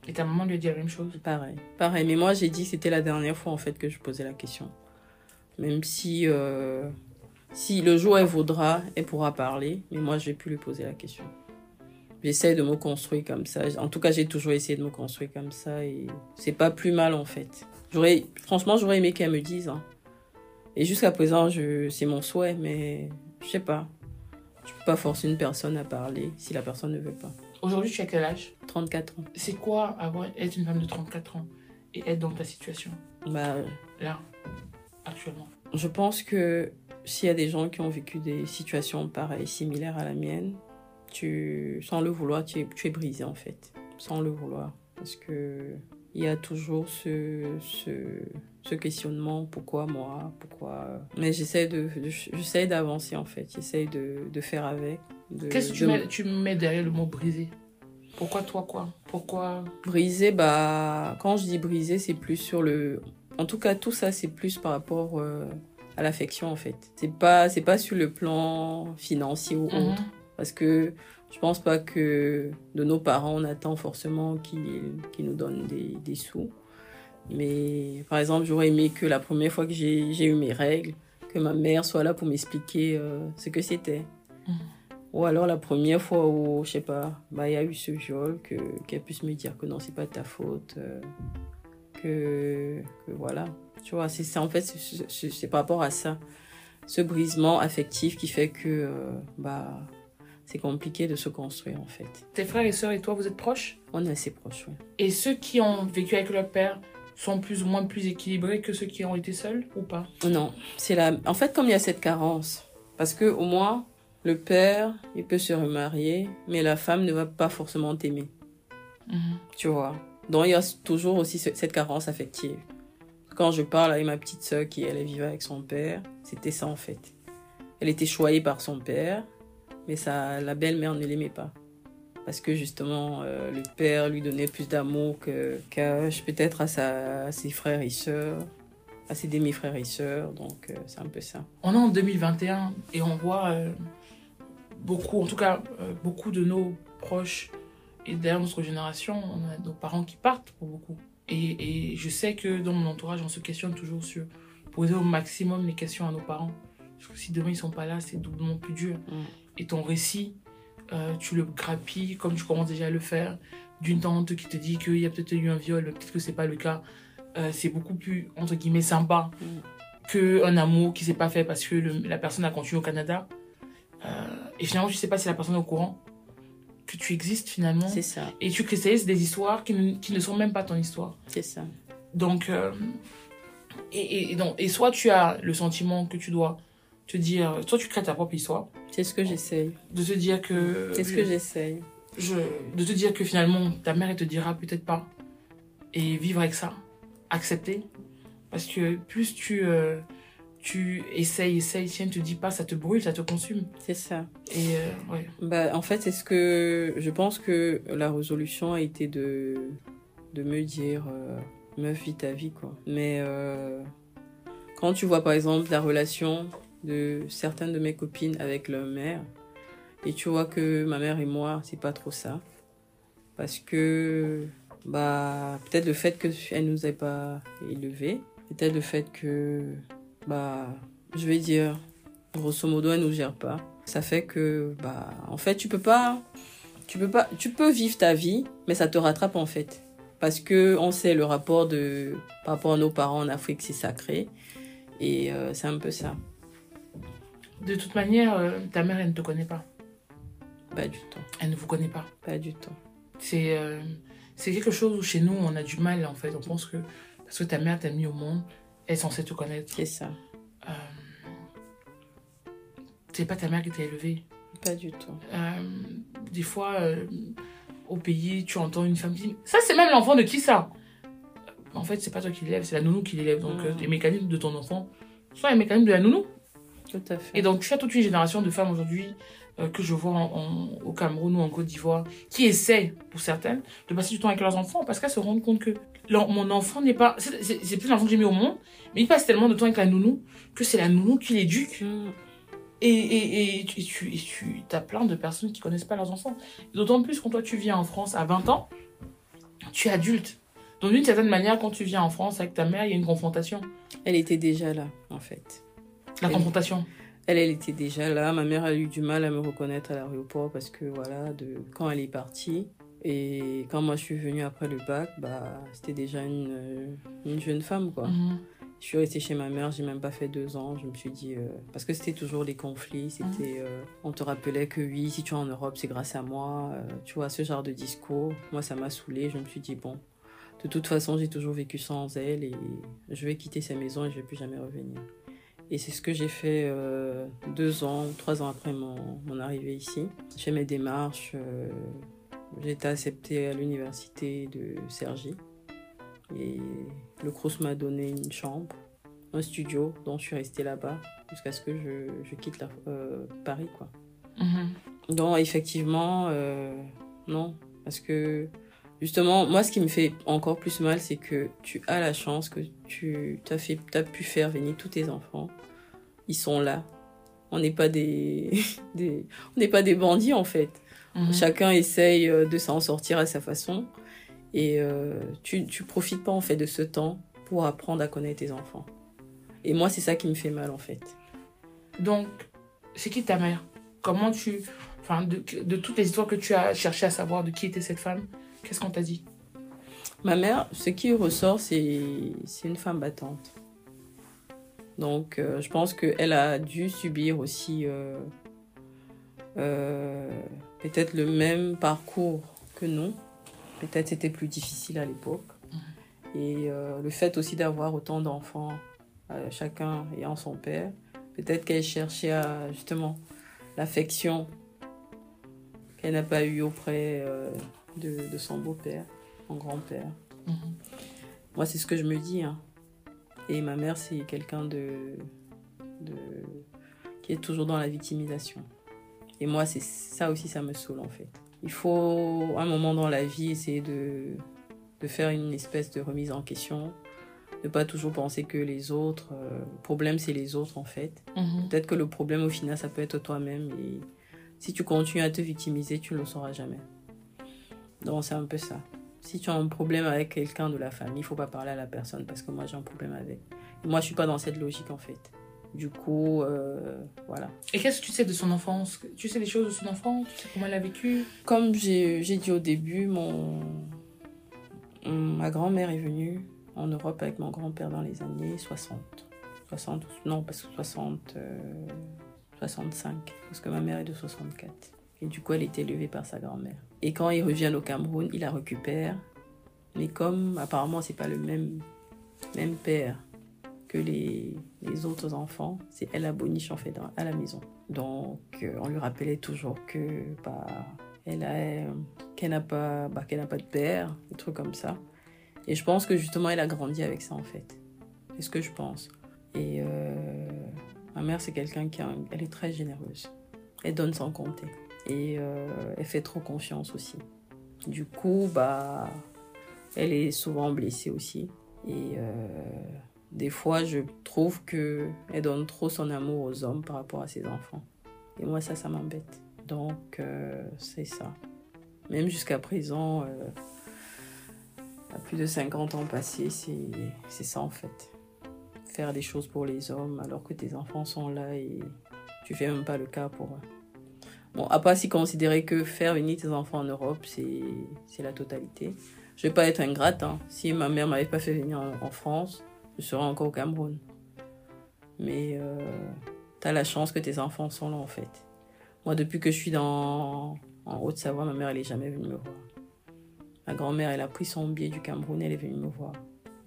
Et ta maman lui a dit la même chose Pareil. Pareil. Mais moi, j'ai dit que c'était la dernière fois, en fait, que je posais la question. Même si, euh, si le jour elle voudra, elle pourra parler. Mais moi, je vais plus lui poser la question. J'essaie de me construire comme ça. En tout cas, j'ai toujours essayé de me construire comme ça. Et c'est pas plus mal, en fait. J'aurais, franchement, j'aurais aimé qu'elle me dise. Hein. Et jusqu'à présent, c'est mon souhait. Mais je sais pas. Je peux pas forcer une personne à parler si la personne ne veut pas. Aujourd'hui, tu as quel âge 34 ans. C'est quoi avoir, être une femme de 34 ans et être dans ta situation Bah, Là, actuellement. Je pense que s'il y a des gens qui ont vécu des situations pareilles, similaires à la mienne, tu, sans le vouloir, tu es, tu es brisé en fait. Sans le vouloir. Parce que il y a toujours ce, ce, ce questionnement pourquoi moi pourquoi mais j'essaie de, de j'essaie d'avancer en fait. J'essaie de, de faire avec qu'est-ce que tu, mets, tu mets derrière le mot briser? Pourquoi toi quoi? Pourquoi? Briser bah quand je dis briser c'est plus sur le en tout cas tout ça c'est plus par rapport euh, à l'affection en fait. C'est pas c'est pas sur le plan financier ou mm-hmm. autre. Parce que je pense pas que de nos parents, on attend forcément qu'ils qu nous donnent des, des, sous. Mais par exemple, j'aurais aimé que la première fois que j'ai eu mes règles, que ma mère soit là pour m'expliquer euh, ce que c'était. Mmh. Ou alors la première fois où, je sais pas, bah, il y a eu ce viol, qu'elle puisse me dire que non, c'est pas de ta faute, euh, que, que, voilà. Tu vois, c'est en fait, c'est par rapport à ça. Ce brisement affectif qui fait que, euh, bah, c'est compliqué de se construire en fait. Tes frères et sœurs et toi, vous êtes proches? On est assez proches, oui. Et ceux qui ont vécu avec leur père sont plus ou moins plus équilibrés que ceux qui ont été seuls ou pas? Non, c'est la. En fait, comme il y a cette carence, parce que au moins le père, il peut se remarier, mais la femme ne va pas forcément t'aimer. Mhm. Tu vois? Donc il y a toujours aussi ce- cette carence affective. Quand je parle avec ma petite sœur qui elle vivait avec son père, c'était ça en fait. Elle était choyée par son père, mais ça, la belle-mère ne l'aimait pas. Parce que justement, euh, le père lui donnait plus d'amour que, qu'à peut-être à, sa, à ses frères et sœurs, à ses demi-frères et sœurs. Donc euh, c'est un peu ça. On est en 2021 et on voit euh, beaucoup, en tout cas beaucoup de nos proches et d'ailleurs notre génération, on a nos parents qui partent pour beaucoup. Et, et je sais que dans mon entourage, on se questionne toujours sur poser au maximum les questions à nos parents. Parce que si demain ils sont pas là, c'est doublement plus dur. Mm. Et ton récit, euh, tu le grappilles comme tu commences déjà à le faire, d'une tante qui te dit qu'il y a peut-être eu un viol, peut-être que c'est pas le cas. Euh, c'est beaucoup plus, entre guillemets, sympa qu'un amour qui s'est pas fait parce que le- la personne a continué au Canada. Euh, et finalement, tu sais pas si la personne est au courant que tu existes finalement. C'est ça, Et tu cristallises des histoires qui ne, qui ne sont même pas ton histoire. c'est ça. Donc, et donc, et soit tu as le sentiment que tu dois te dire, soit tu crées ta propre histoire, C'est ce que j'essaye. de te dire que, C'est ce que j'essaye. je, de te dire que finalement ta mère elle te dira peut-être pas et vivre avec ça, accepter, parce que plus tu euh, tu essayes, essayes, si elle ne te dit pas, ça te brûle, ça te consume. C'est ça. Et euh, ouais. Bah, en fait, c'est ce que je pense que la résolution a été de, de me dire euh, meuf, vis ta vie, quoi. Mais euh, quand tu vois par exemple la relation de certaines de mes copines avec leur mère, et tu vois que ma mère et moi, c'est pas trop ça. Parce que, bah, peut-être le fait qu'elle nous ait pas élevés, peut-être le fait que, bah, je vais dire, grosso modo, elle nous gère pas. Ça fait que, bah, en fait, tu peux pas, tu peux pas, tu peux vivre ta vie, mais ça te rattrape en fait. Parce que on sait le rapport de, par rapport à nos parents en Afrique, c'est sacré. Et euh, c'est un peu ça. De toute manière, euh, ta mère elle ne te connaît pas, Pas du tout. elle ne vous connaît pas. Pas du tout. C'est euh, c'est quelque chose où chez nous on a du mal en fait. On pense que parce que ta mère t'a mis au monde, elle est censée te connaître. C'est ça. Euh, c'est pas ta mère qui t'a élevé. Pas du tout. Des fois, au pays, tu entends une femme qui dit Ça, c'est même l'enfant de qui ça? En fait, c'est pas toi qui l'élève, c'est la nounou qui l'élève. Donc, les mécanismes de ton enfant sont les mécanismes de la nounou. Tout à fait. Et donc, tu as toute une génération de femmes aujourd'hui euh, que je vois en- en- au Cameroun ou en Côte d'Ivoire qui essaient, pour certaines, de passer du temps avec leurs enfants parce qu'elles se rendent compte que leur- mon enfant n'est pas. C'est plus l'enfant que j'ai mis au monde, mais il passe tellement de temps avec la nounou que c'est la nounou qui l'éduque. Mm. Et, et, et, tu, et tu, et tu as plein de personnes qui connaissent pas leurs enfants. D'autant plus quand toi tu viens en France à 20 ans, tu es adulte. Donc d'une certaine manière, quand tu viens en France avec ta mère, il y a une confrontation. Elle était déjà là, en fait. La Oui. confrontation. Elle, elle était déjà là. Ma mère a eu du mal à me reconnaître à l'aéroport parce que, voilà, de, quand elle est partie, et quand moi je suis venue après le bac, bah, c'était déjà une, euh, une jeune femme, quoi. Mhm. Je suis restée chez ma mère, j'ai même pas fait deux ans. Je me suis dit, euh, parce que c'était toujours les conflits, c'était, euh, on te rappelait que oui, si tu es en Europe, c'est grâce à moi. euh, tu vois, ce genre de discours. Moi, ça m'a saoulée. Je me suis dit, bon, de toute façon, j'ai toujours vécu sans elle et je vais quitter sa maison et je vais plus jamais revenir. Et c'est ce que j'ai fait euh, deux ans, trois ans après mon, mon arrivée ici. J'ai mes démarches. euh, j'ai été acceptée à l'université de Cergy. Et le CROUS m'a donné une chambre, un studio, dont je suis restée là-bas jusqu'à ce que je, je quitte la- euh, Paris. Quoi. Mhm. Donc, effectivement, non. Parce que, justement, moi, ce qui me fait encore plus mal, c'est que tu as la chance que tu as, fait, as pu faire venir tous tes enfants. Ils sont là. On n'est pas des, des, on n'est pas des bandits, en fait. Mhm. Chacun essaye euh, de s'en sortir à sa façon. Et euh, tu, tu profites pas, en fait, de ce temps pour apprendre à connaître tes enfants. Et moi, c'est ça qui me fait mal, en fait. Donc, c'est qui ta mère? Comment tu. Enfin, de, de toutes les histoires que tu as cherché à savoir de qui était cette femme, qu'est-ce qu'on t'a dit? Ma mère, ce qui ressort, c'est une femme battante. Donc, euh, je pense qu'elle a dû subir aussi euh, euh, peut-être le même parcours que nous. Peut-être c'était plus difficile à l'époque. Et euh, le fait aussi d'avoir autant d'enfants, chacun ayant son père, peut-être qu'elle cherchait à, justement l'affection qu'elle n'a pas eue auprès de, de son beau-père, son grand-père. Mhm. Moi, c'est ce que je me dis. hein. Et ma mère, c'est quelqu'un de, de qui est toujours dans la victimisation. Et moi, c'est ça aussi, ça me saoule en fait. Il faut, un moment dans la vie, essayer de, de faire une espèce de remise en question. Ne pas toujours penser que les autres, euh, le problème c'est les autres en fait. Mhm. Peut-être que le problème au final, ça peut être toi-même. Et si tu continues à te victimiser, tu ne le sauras jamais. Donc c'est un peu ça. Si tu as un problème avec quelqu'un de la famille, il faut pas parler à la personne parce que moi j'ai un problème avec. Moi je suis pas dans cette logique en fait. Du coup, euh, voilà. Et qu'est-ce que tu sais de son enfance? Tu sais des choses de son enfance? Tu sais comment elle a vécu? Comme j'ai j'ai dit au début, mon, ma grand-mère est venue en Europe avec mon grand-père dans les années 60. 60, non, parce que 60, euh, 65, parce que ma mère est de 64. Et du coup, elle était élevée par sa grand-mère. Et quand ils reviennent au Cameroun, il la récupère. Mais comme apparemment, c'est pas le même, même père que les, les autres enfants, c'est elle la boniche en fait à la maison. Donc, euh, on lui rappelait toujours que bah, elle a, qu'elle n'a pas, bah, qu'elle n'a pas de père, des trucs comme ça. Et je pense que justement, elle a grandi avec ça en fait. C'est ce que je pense. Et euh, ma mère, c'est quelqu'un qui elle est très généreuse. Elle donne sans compter. Et euh, elle fait trop confiance aussi. Du coup, bah, elle est souvent blessée aussi. Et euh, des fois, je trouve que elle donne trop son amour aux hommes par rapport à ses enfants. Et moi, ça, ça m'embête. Donc, euh, c'est ça. Même jusqu'à présent, à plus de 50 ans passés, c'est c'est ça en fait. Faire des choses pour les hommes alors que tes enfants sont là et tu fais même pas le cas pour eux. Bon, à pas si considérer que faire venir tes enfants en Europe, c'est la totalité. Je vais pas être ingrate. Hein. Si ma mère m'avait pas fait venir en, en France, je serais encore au Cameroun. Mais euh, tu as la chance que tes enfants sont là en fait. Moi, depuis que je suis dans, en Haute-Savoie, ma mère, elle est jamais venue me voir. Ma grand-mère, elle a pris son billet du Cameroun, elle est venue me voir.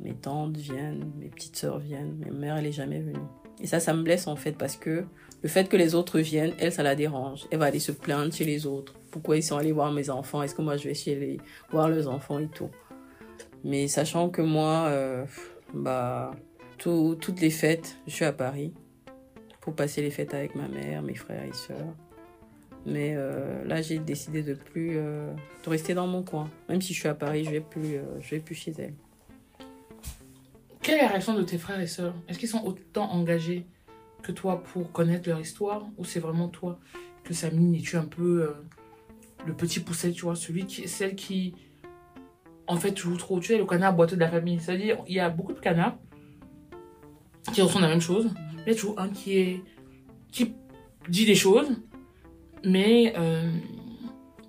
Mes tantes viennent, mes petites sœurs viennent, ma mère, elle est jamais venue. Et ça, ça me blesse en fait parce que le fait que les autres viennent, elle, ça la dérange. Elle va aller se plaindre chez les autres. Pourquoi ils sont allés voir mes enfants? Est-ce que moi, je vais chez les voir leurs enfants et tout? Mais sachant que moi, euh, bah, tout- toutes les fêtes, je suis à Paris pour passer les fêtes avec ma mère, mes frères et sœurs. Mais euh, là, j'ai décidé de plus euh, de rester dans mon coin. Même si je suis à Paris, je vais plus, vais plus chez elle. Quelle est la réaction de tes frères et sœurs? Est-ce qu'ils sont autant engagés que toi pour connaître leur histoire? Ou c'est vraiment toi que ça mine et tu es un peu euh, le petit pousset, tu vois, celui qui, celle qui, en fait, joue trop. Tu sais, le canard boiteux de la famille. C'est-à-dire, il y a beaucoup de canards qui ressemblent à la même chose. Il y a toujours un qui est, qui dit des choses, mais, euh,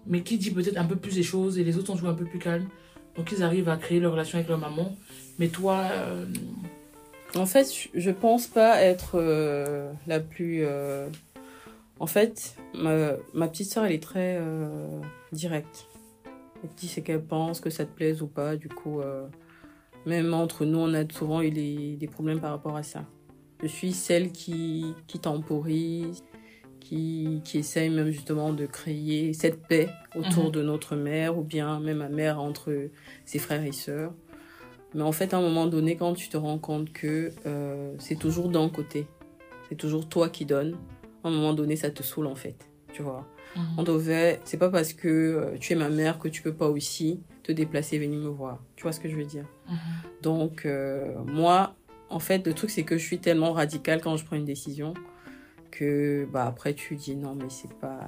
mais qui dit peut-être un peu plus des choses et les autres sont toujours un peu plus calmes. Donc ils arrivent à créer leur relation avec leur maman. Mais toi, euh, En fait, je- pense pas être euh, la plus. euh, En fait, ma, ma petite sœur, elle est très directe. Elle dit ce qu'elle pense, que ça te plaise ou pas. Du coup, même entre nous, on a souvent eu des, des problèmes par rapport à ça. Je suis celle qui, qui temporise, qui, qui essaye même justement de créer cette paix autour Mhm. de notre mère ou bien même ma mère entre ses frères et sœurs. Mais en fait, à un moment donné, quand tu te rends compte que euh, c'est toujours d'un côté, c'est toujours toi qui donnes, à un moment donné, ça te saoule en fait. Tu vois. On devait. C'est pas parce que euh, tu es ma mère que tu peux pas aussi te déplacer et venir me voir. Tu vois ce que je veux dire? Mhm. Donc, euh, moi, en fait, le truc, c'est que je suis tellement radicale quand je prends une décision que bah, après, tu dis non, mais c'est pas.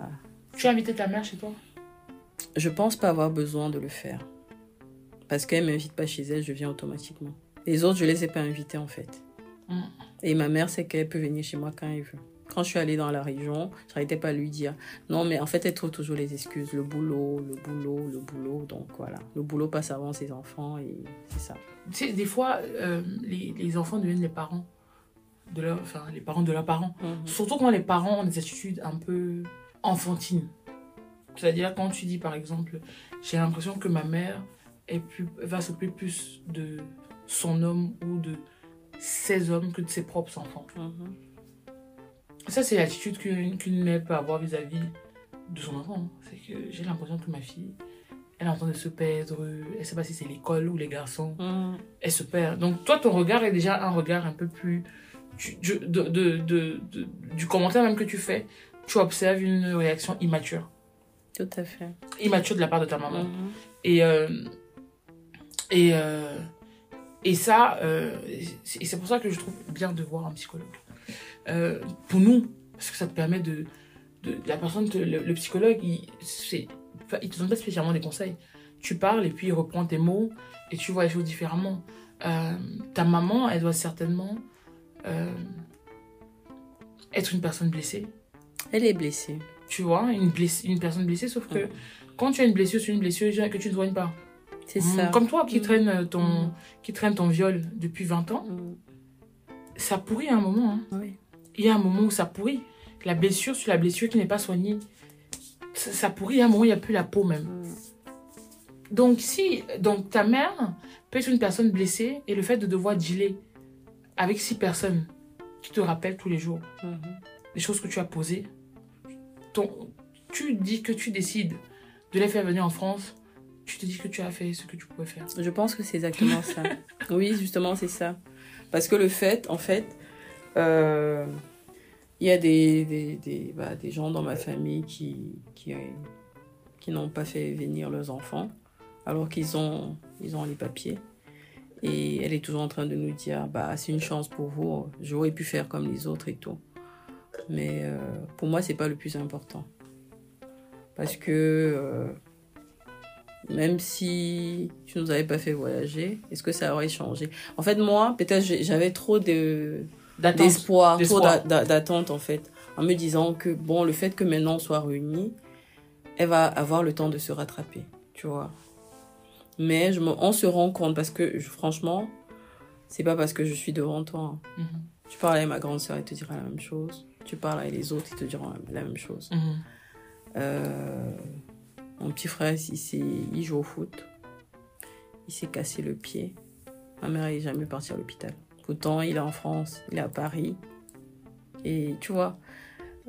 tu as invité ta mère chez toi? Je pense pas avoir besoin de le faire. Parce qu'elle m'invite pas chez elle, je viens automatiquement. Les autres, je les ai pas invités en fait. Mm. Et ma mère sait qu'elle peut venir chez moi quand elle veut. Quand je suis allée dans la région, je n'arrêtais pas à lui dire non, mais en fait, elle trouve toujours les excuses. Le boulot, le boulot, le boulot. Donc voilà. Le boulot passe avant ses enfants et c'est ça. Tu sais, des fois, euh, les, les enfants deviennent les parents de leur, enfin, les parents de leurs parents. Surtout quand les parents ont des attitudes un peu enfantine. C'est-à-dire quand tu dis par exemple, j'ai l'impression que ma mère est plus, va s'occuper plus de son homme ou de ses hommes que de ses propres enfants. Mhm. Ça, c'est l'attitude qu'une mère peut avoir vis-à-vis de son enfant. hein. C'est que j'ai l'impression que ma fille, elle est en train de se perdre. Elle sait pas si c'est l'école ou les garçons. Mhm. Elle se perd. Donc, toi, ton regard est déjà un regard un peu plus. tu- tu- de, de, de- de- du commentaire même que tu fais, tu observes une réaction immature. Tout à fait. Immature de la part de ta maman. Mhm. Et, euh, et, euh, et ça, euh, c'est et c'est pour ça que je trouve bien de voir un psychologue. Euh, pour nous, parce que ça te permet de. de la personne, te- le, le psychologue, il, c'est- il te donne pas spécialement des conseils. Tu parles et puis il reprend tes mots et tu vois les choses différemment. Ta maman, elle doit certainement être une personne blessée. Elle est blessée. Tu vois, une, bless- une personne blessée, sauf que quand tu as une blessure, c'est une blessure que tu ne soignes pas. Mm, ça. Comme toi qui Mm. traîne euh, ton, Mm. qui traîne ton viol depuis 20 ans, ça pourrit à un moment. hein. Oui. Il y a un moment où ça pourrit. La blessure sur la blessure qui n'est pas soignée, ça, ça pourrit à un moment, il n'y a plus la peau même. Donc, si donc ta mère peut être une personne blessée et le fait de devoir dealer avec six personnes qui te rappellent tous les jours Mhm. les choses que tu as posées, ton, tu dis que tu décides de les faire venir en France, tu te dis que tu as fait ce que tu pouvais faire. Je pense que c'est exactement ça. Oui, justement, c'est ça. Parce que le fait, en fait, euh, il y a des, des, des, bah, des gens dans ma famille qui, qui, qui n'ont pas fait venir leurs enfants, alors qu'ils ont, ils ont les papiers. Et elle est toujours en train de nous dire, bah, c'est une chance pour vous, j'aurais pu faire comme les autres et tout. Mais euh, pour moi, c'est pas le plus important. Parce que euh, même si tu nous avais pas fait voyager, est-ce que ça aurait changé? En fait, moi, peut-être j'avais trop de d'espoir, trop d'attente en fait, en me disant que bon, le fait que maintenant on soit réunis, elle va avoir le temps de se rattraper, tu vois. Mais je me, on se rend compte parce que je- franchement, c'est pas parce que je suis devant toi. hein. Mhm. Tu parles avec ma grande sœur, elle te dira la même chose. Tu parles avec les autres, ils te diront la même chose. Mhm. Euh, mon petit frère, il, joue au foot. Il s'est cassé le pied. Ma mère n'est jamais partie à l'hôpital. Pourtant, il est en France, il est à Paris. Et tu vois,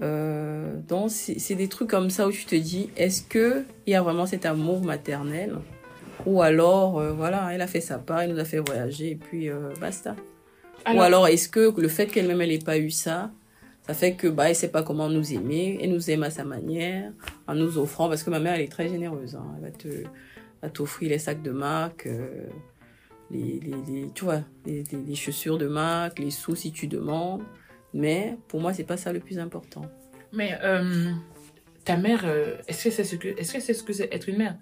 euh, donc c'est c'est des trucs comme ça où tu te dis, est-ce que il y a vraiment cet amour maternel? Ou alors, euh, voilà, elle a fait sa part, elle nous a fait voyager et puis euh, basta. Ou alors, est-ce que le fait qu'elle-même, elle n'ait pas eu ça, ça fait que, bah, elle sait pas comment nous aimer, elle nous aime à sa manière, en nous offrant, parce que ma mère, elle est très généreuse, hein. Elle va te, va t'offrir les sacs de marque, euh, les, les, les- tu vois, les, chaussures de marque, les sous si tu demandes. Mais, pour moi, c'est pas ça le plus important. Mais euh, ta mère, euh, est-ce que c'est ce que, est-ce que c'est ce que c'est être une mère?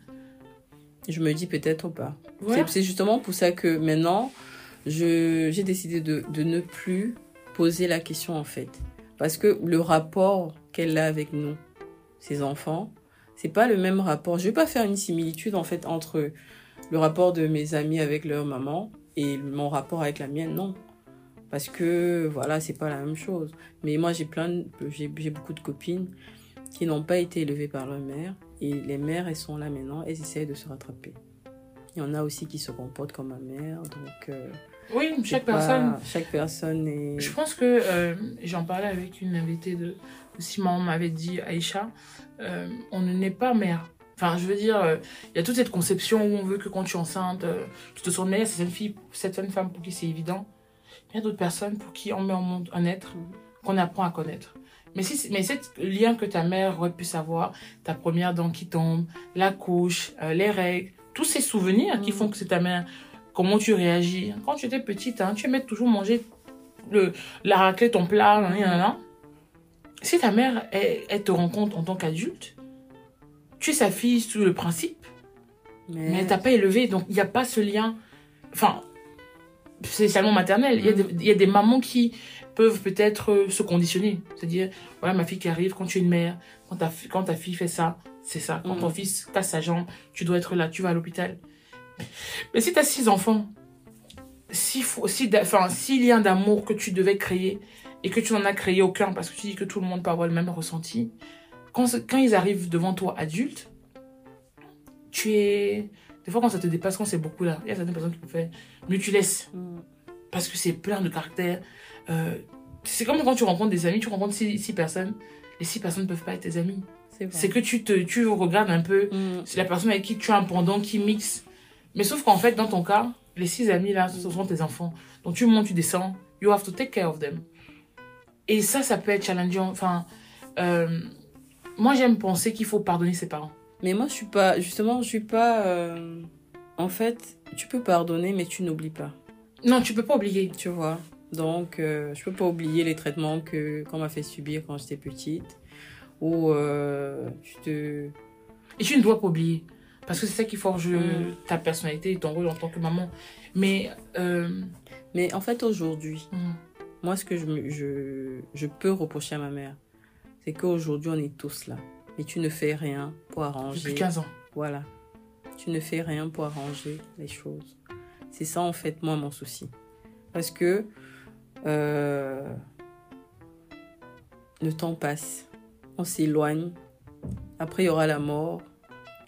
Je me dis peut-être pas. C'est- C'est justement pour ça que maintenant, je, j'ai décidé de, de ne plus poser la question en fait. Parce que le rapport qu'elle a avec nous, ses enfants, c'est pas le même rapport. Je vais pas faire une similitude en fait entre le rapport de mes amis avec leur maman et mon rapport avec la mienne, non. Parce que voilà, c'est pas la même chose. Mais moi, j'ai plein, j'ai beaucoup de copines qui n'ont pas été élevées par leur mère et les mères, elles sont là maintenant, elles essayent de se rattraper. Il y en a aussi qui se comportent comme ma mère, donc euh, Oui, c'est chaque pas- personne. chaque personne est. Je pense que euh, j'en parlais avec une invitée de si maman m'avait dit Aïcha, euh, on ne naît pas mère. Enfin, je veux dire, euh, il y a toute cette conception où on veut que quand tu es enceinte, tu te sens mère. Certaines filles, certaines femmes pour qui c'est évident. Il y a d'autres personnes pour qui on met au monde un être qu'on apprend à connaître. Mais si, mais c'est le lien que ta mère aurait pu savoir, ta première dent qui tombe, la couche, les règles, tous ces souvenirs qui Mhm. font que c'est ta mère, comment tu réagis. Quand tu étais petite, hein, tu aimais toujours manger le, la raclette, ton plat, nan, nan, nan. Si ta mère, elle, elle te rencontre en tant qu'adulte, tu es sa fille sous le principe, Mais, mais elle t'a pas élevé, donc il n'y a pas ce lien. Enfin, c'est seulement maternel. Il y, a des- il y a des mamans qui peuvent peut-être euh, se conditionner. C'est-à-dire, voilà, ma fille qui arrive, quand tu es une mère, quand ta, quand ta fille fait ça, c'est ça. Quand Mhm. ton fils casse sa jambe, tu dois être là, tu vas à l'hôpital. Mais si tu as six enfants, si, faut- si, enfin, si d'amour que tu devais créer et que tu n'en as créé aucun parce que tu dis que tout le monde peut avoir le même ressenti, quand, quand ils arrivent devant toi adulte, tu es. Des fois, quand ça te dépasse, quand c'est beaucoup là, il y a certaines personnes qui peuvent faire. Mais tu laisses. Mm. Parce que c'est plein de caractères. Euh, c'est comme quand tu rencontres des amis, tu rencontres six, six personnes. Les six personnes ne peuvent pas être tes amis. C'est que tu, te, tu regardes un peu. Mm. C'est la personne avec qui tu as un pendant qui mixe. Mais sauf qu'en fait, dans ton cas, les six amis là, ce sont tes enfants. Donc tu montes, tu descends. You have to take care of them. Et ça, ça peut être challengeant. Enfin, euh, moi, j'aime penser qu'il faut pardonner ses parents. Mais moi, je suis pas. Justement, je suis pas. euh, En fait, tu peux pardonner, mais tu n'oublies pas. Non, tu peux pas oublier. Tu vois Donc, euh, je peux pas oublier les traitements que qu'on m'a fait subir quand j'étais petite. Ou euh, tu te. Et tu ne dois pas oublier. Parce que c'est ça qui forge Mm. ta personnalité et ton rôle en tant que maman. Mais, euh, Mais en fait, aujourd'hui, mm, moi, ce que je, je, je peux reprocher à ma mère, c'est qu'aujourd'hui, on est tous là. Mais tu ne fais rien pour arranger. depuis 15 ans. Voilà. Tu ne fais rien pour arranger les choses. C'est ça, en fait, moi, mon souci. Parce que euh, le temps passe, on s'éloigne, après, il y aura la mort,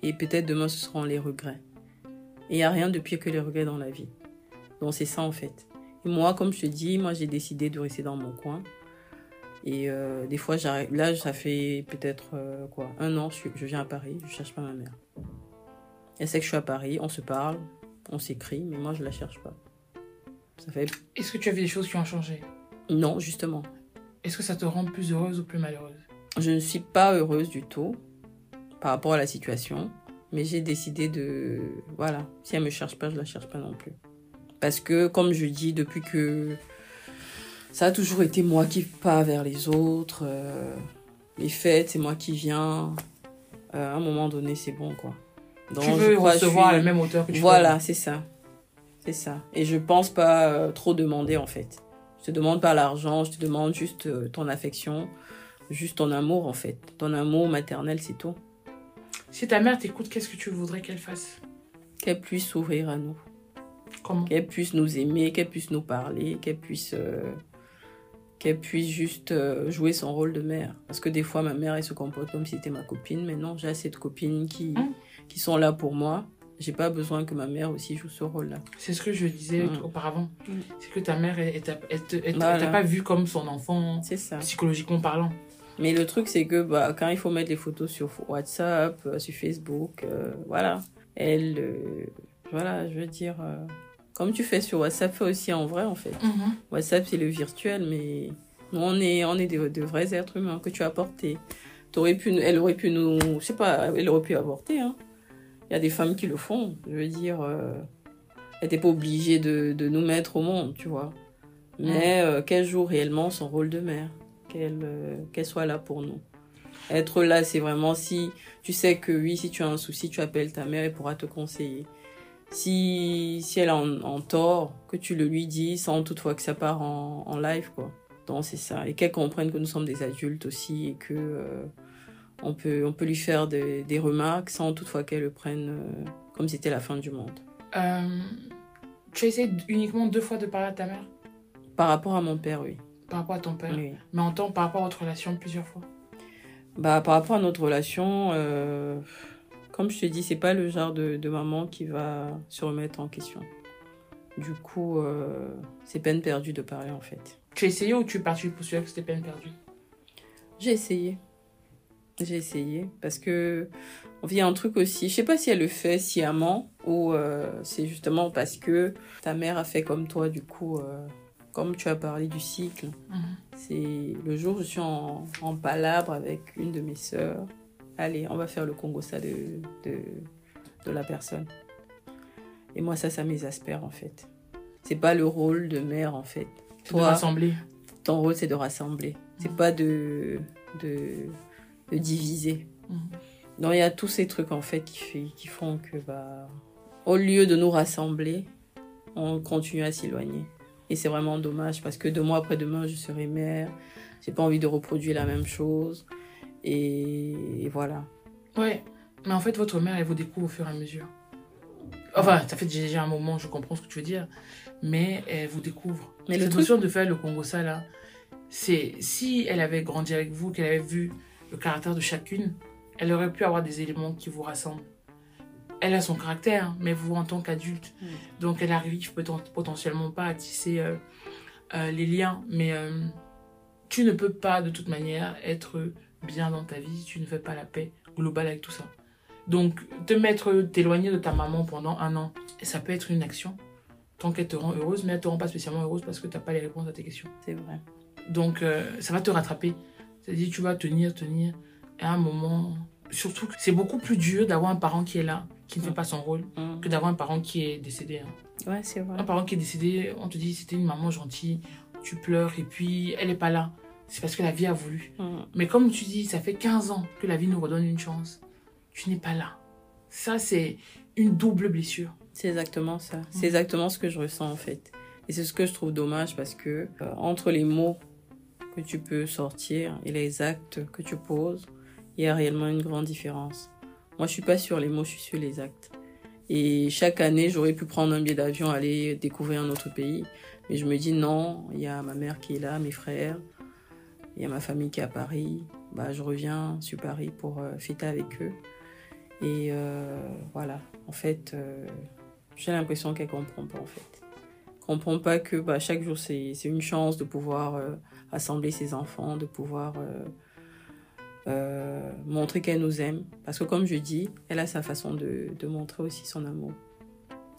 et peut-être demain, ce seront les regrets. Et il n'y a rien de pire que les regrets dans la vie. Donc, c'est ça, en fait. Et moi, comme je te dis, moi, j'ai décidé de rester dans mon coin. Et euh, des fois, j'arrive. Là, ça fait peut-être euh, quoi Un an, je, je viens à Paris, je cherche pas ma mère. Elle sait que je suis à Paris, on se parle, on s'écrit, mais moi, je la cherche pas. Ça fait. Est-ce que tu as vu des choses qui ont changé? Non, justement. Est-ce que ça te rend plus heureuse ou plus malheureuse? Je ne suis pas heureuse du tout par rapport à la situation, mais j'ai décidé de. Voilà. Si elle me cherche pas, je la cherche pas non plus. Parce que, comme je dis, depuis que. Ça a toujours été moi qui pars vers les autres. euh, les fêtes, c'est moi qui viens. Euh, à un moment donné, c'est bon, quoi. Donc, Tu je veux crois je recevoir à la même hauteur que tu Voilà, c'est ça. C'est ça. Et je pense pas euh, trop demander en fait. Je te demande pas l'argent, je te demande juste ton affection, juste ton amour en fait. Ton amour maternel, c'est tout. Si ta mère t'écoute, qu'est-ce que tu voudrais qu'elle fasse Qu'elle puisse s'ouvrir à nous, Comment qu'elle puisse nous aimer, qu'elle puisse nous parler, qu'elle puisse, euh, qu'elle puisse juste euh, jouer son rôle de mère. Parce que des fois, ma mère, elle se comporte comme si c'était ma copine, mais non, j'ai assez de copines qui, Mm. qui sont là pour moi. J'ai pas besoin que ma mère aussi joue ce rôle-là. C'est ce que je disais Mm. auparavant. Mm. C'est que ta mère, elle, t'a Voilà. pas vu comme son enfant, psychologiquement parlant. Mais le truc, c'est que bah, quand il faut mettre les photos sur WhatsApp, euh, sur Facebook, euh, voilà. Elle, euh, voilà, je veux dire, euh, comme tu fais sur WhatsApp, fais aussi en vrai, en fait. WhatsApp, c'est le virtuel, mais nous, on est, on est de, de vrais êtres humains que tu as portés. T'aurais pu, elle aurait pu nous, je sais pas, elle aurait pu avorter, hein. Il y a des femmes qui le font, je veux dire, elle n'était pas obligée de, de nous mettre au monde, tu vois. Mais euh, qu'elle joue réellement son rôle de mère, qu'elle euh, qu'elle soit là pour nous. Être là, c'est vraiment si tu sais que oui, si tu as un souci, tu appelles ta mère, elle pourra te conseiller. Si, si elle est en, en tort, que tu le lui dis sans toutefois que ça part en, en live, quoi. Donc c'est ça. Et qu'elle comprenne que nous sommes des adultes aussi et que euh, on, peut, on peut lui faire des, des remarques sans toutefois qu'elle le prenne euh, comme si c'était la fin du monde. Tu as essayé uniquement deux fois de parler à ta mère? Par rapport à mon père, oui. Par rapport à ton père, oui. mais en temps par rapport à votre relation plusieurs fois. Bah, par rapport à notre relation, euh, comme je te dis, c'est pas le genre de, de maman qui va se remettre en question. Du coup, euh, c'est peine perdue de parler en fait. Tu as essayé ou tu es parti pour que c'était peine perdue? J'ai essayé. J'ai essayé parce que on vit un truc aussi. Je sais pas si elle le fait sciemment ou euh, c'est justement parce que ta mère a fait comme toi. Du coup, euh, comme tu as parlé du cycle, Mhm. c'est le jour où je suis en, en palabre avec une de mes sœurs. Allez, on va faire le Congo ça de, de, de la personne. Et moi, ça, ça m'exaspère en fait. C'est pas le rôle de mère en fait. C'est de Toi, rassembler. ton rôle, c'est de rassembler. C'est pas de, de, de diviser. Mhm. Donc, il y a tous ces trucs, en fait, qui, qui font que, bah, au lieu de nous rassembler, on continue à s'éloigner. Et c'est vraiment dommage parce que deux mois après demain, je serai mère. J'ai pas envie de reproduire la même chose. Et, et voilà. Ouais, mais en fait, votre mère, elle vous découvre au fur et à mesure. Enfin, ça fait déjà un moment, je comprends ce que tu veux dire, mais elle vous découvre. Mais Cette le truc- notion de faire le Congo ça là, c'est si elle avait grandi avec vous, qu'elle avait vu le caractère de chacune, elle aurait pu avoir des éléments qui vous rassemblent. Elle a son caractère, mais vous en tant qu'adulte. Mm. Donc elle arrive poten- potentiellement pas à tisser euh, euh, les liens. Mais euh, tu ne peux pas de toute manière être bien dans ta vie si tu ne fais pas la paix globale avec tout ça. Donc te mettre, t'éloigner de ta maman pendant un an, ça peut être une action tant qu'elle te rend heureuse, mais elle te rend pas spécialement heureuse parce que tu n'as pas les réponses à tes questions. C'est vrai. Donc, ça va te rattraper. C'est-à-dire, tu vas tenir, tenir. Et à un moment, surtout, que c'est beaucoup plus dur d'avoir un parent qui est là, qui ne fait Mm. pas son rôle, Mm. que d'avoir un parent qui est décédé. hein. Ouais, c'est vrai. Un parent qui est décédé, on te dit, c'était une maman gentille, tu pleures, et puis elle n'est pas là. C'est parce que la vie a voulu. Mm. Mais comme tu dis, ça fait 15 ans que la vie nous redonne une chance. Tu n'es pas là. Ça, c'est une double blessure. C'est exactement ça. C'est exactement ce que je ressens en fait. Et c'est ce que je trouve dommage parce que euh, entre les mots que tu peux sortir et les actes que tu poses, il y a réellement une grande différence. Moi, je suis pas sur les mots, je suis sur les actes. Et chaque année, j'aurais pu prendre un billet d'avion, aller découvrir un autre pays. Mais je me dis non, il y a ma mère qui est là, mes frères, il y a ma famille qui est à Paris. Bah, je reviens sur Paris pour euh, fêter avec eux. Et euh, voilà, en fait, euh, j'ai l'impression qu'elle comprend pas en fait. Comprend pas que bah, chaque jour c'est une chance de pouvoir rassembler ses enfants, de pouvoir euh, montrer qu'elle nous aime. Parce que comme je dis, elle a sa façon de, de montrer aussi son amour.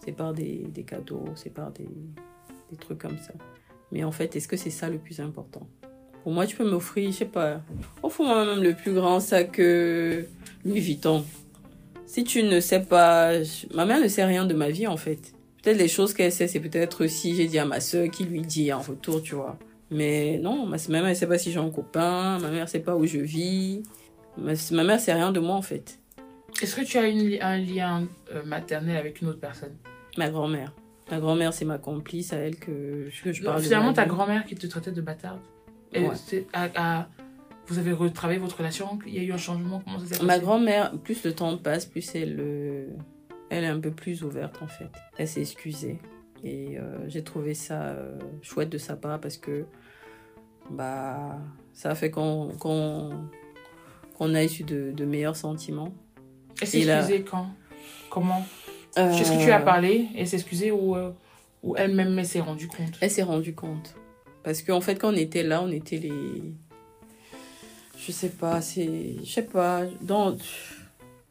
C'est par des, cadeaux, c'est par des, trucs comme ça. Mais en fait, est-ce que c'est ça le plus important? Pour moi, tu peux m'offrir, je sais pas, offre-moi même le plus grand sac euh, Louis Vuitton. Si tu ne sais pas, ma mère ne sait rien de ma vie en fait. Peut-être les choses qu'elle sait, c'est peut-être si j'ai dit à ma soeur qui lui dit en retour, tu vois. Mais non, ma, ma mère ne sait pas si j'ai un copain, ma mère ne sait pas où je vis. Ma, ma mère sait rien de moi en fait. Est-ce que tu as une un lien euh, maternel avec une autre personne? Ma grand-mère. Ma grand-mère, c'est ma complice à elle que, que je parle. de Finalement, ta grand-mère qui te traitait de bâtarde. Et Ouais. c'est- à- à- vous avez retravaillé votre relation? Il y a eu un changement? Comment ça s'est passé? Ma grand-mère, plus le temps passe, plus elle, euh, elle est un peu plus ouverte en fait. Elle s'est excusée. Et euh, j'ai trouvé ça euh, chouette de sa part parce que bah, ça a fait qu'on a eu de, de meilleurs sentiments. Elle s'est Et excusée quand? Comment? Est-ce que tu as Euh, parlé Elle s'est excusée ou, euh, ou elle-même elle s'est rendue compte? Elle s'est rendue compte. Parce qu'en fait, quand on était là, on était les. Je sais pas, c'est. Je sais pas. Dans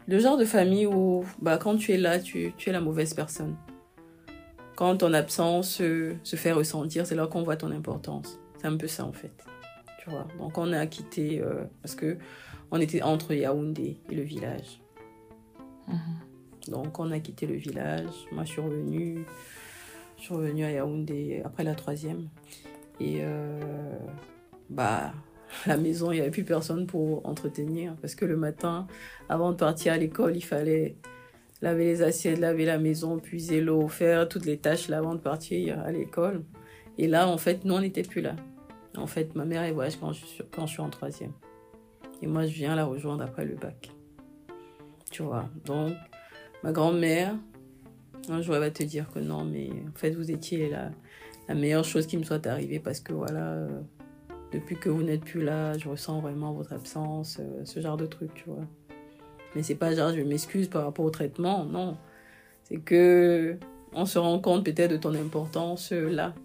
le genre de famille où, bah, quand tu es là, tu, tu es la mauvaise personne. Quand ton absence euh, se fait ressentir, c'est là qu'on voit ton importance. C'est un peu ça, en fait. Tu vois. Donc, on a quitté. euh, parce que on était entre Yaoundé et le village. Mhm. Donc on a quitté le village. Moi je suis revenue, je suis revenue à Yaoundé après la troisième. Et euh, bah la maison, il n'y avait plus personne pour entretenir. Parce que le matin, avant de partir à l'école, il fallait laver les assiettes, laver la maison, puiser l'eau, faire toutes les tâches là avant de partir à l'école. Et là, en fait, nous, on n'était plus là. En fait, ma mère, elle voyage quand je, suis, en troisième. Et moi, je viens la rejoindre après le bac. Tu vois. Donc, ma grand-mère, un jour, elle va te dire que non, mais en fait, vous étiez la, la meilleure chose qui me soit arrivée parce que voilà, euh, depuis que vous n'êtes plus là, je ressens vraiment votre absence, euh, ce genre de truc, tu vois. Mais c'est pas genre, je m'excuse par rapport au traitement, non. C'est que on se rend compte peut-être de ton importance euh, là.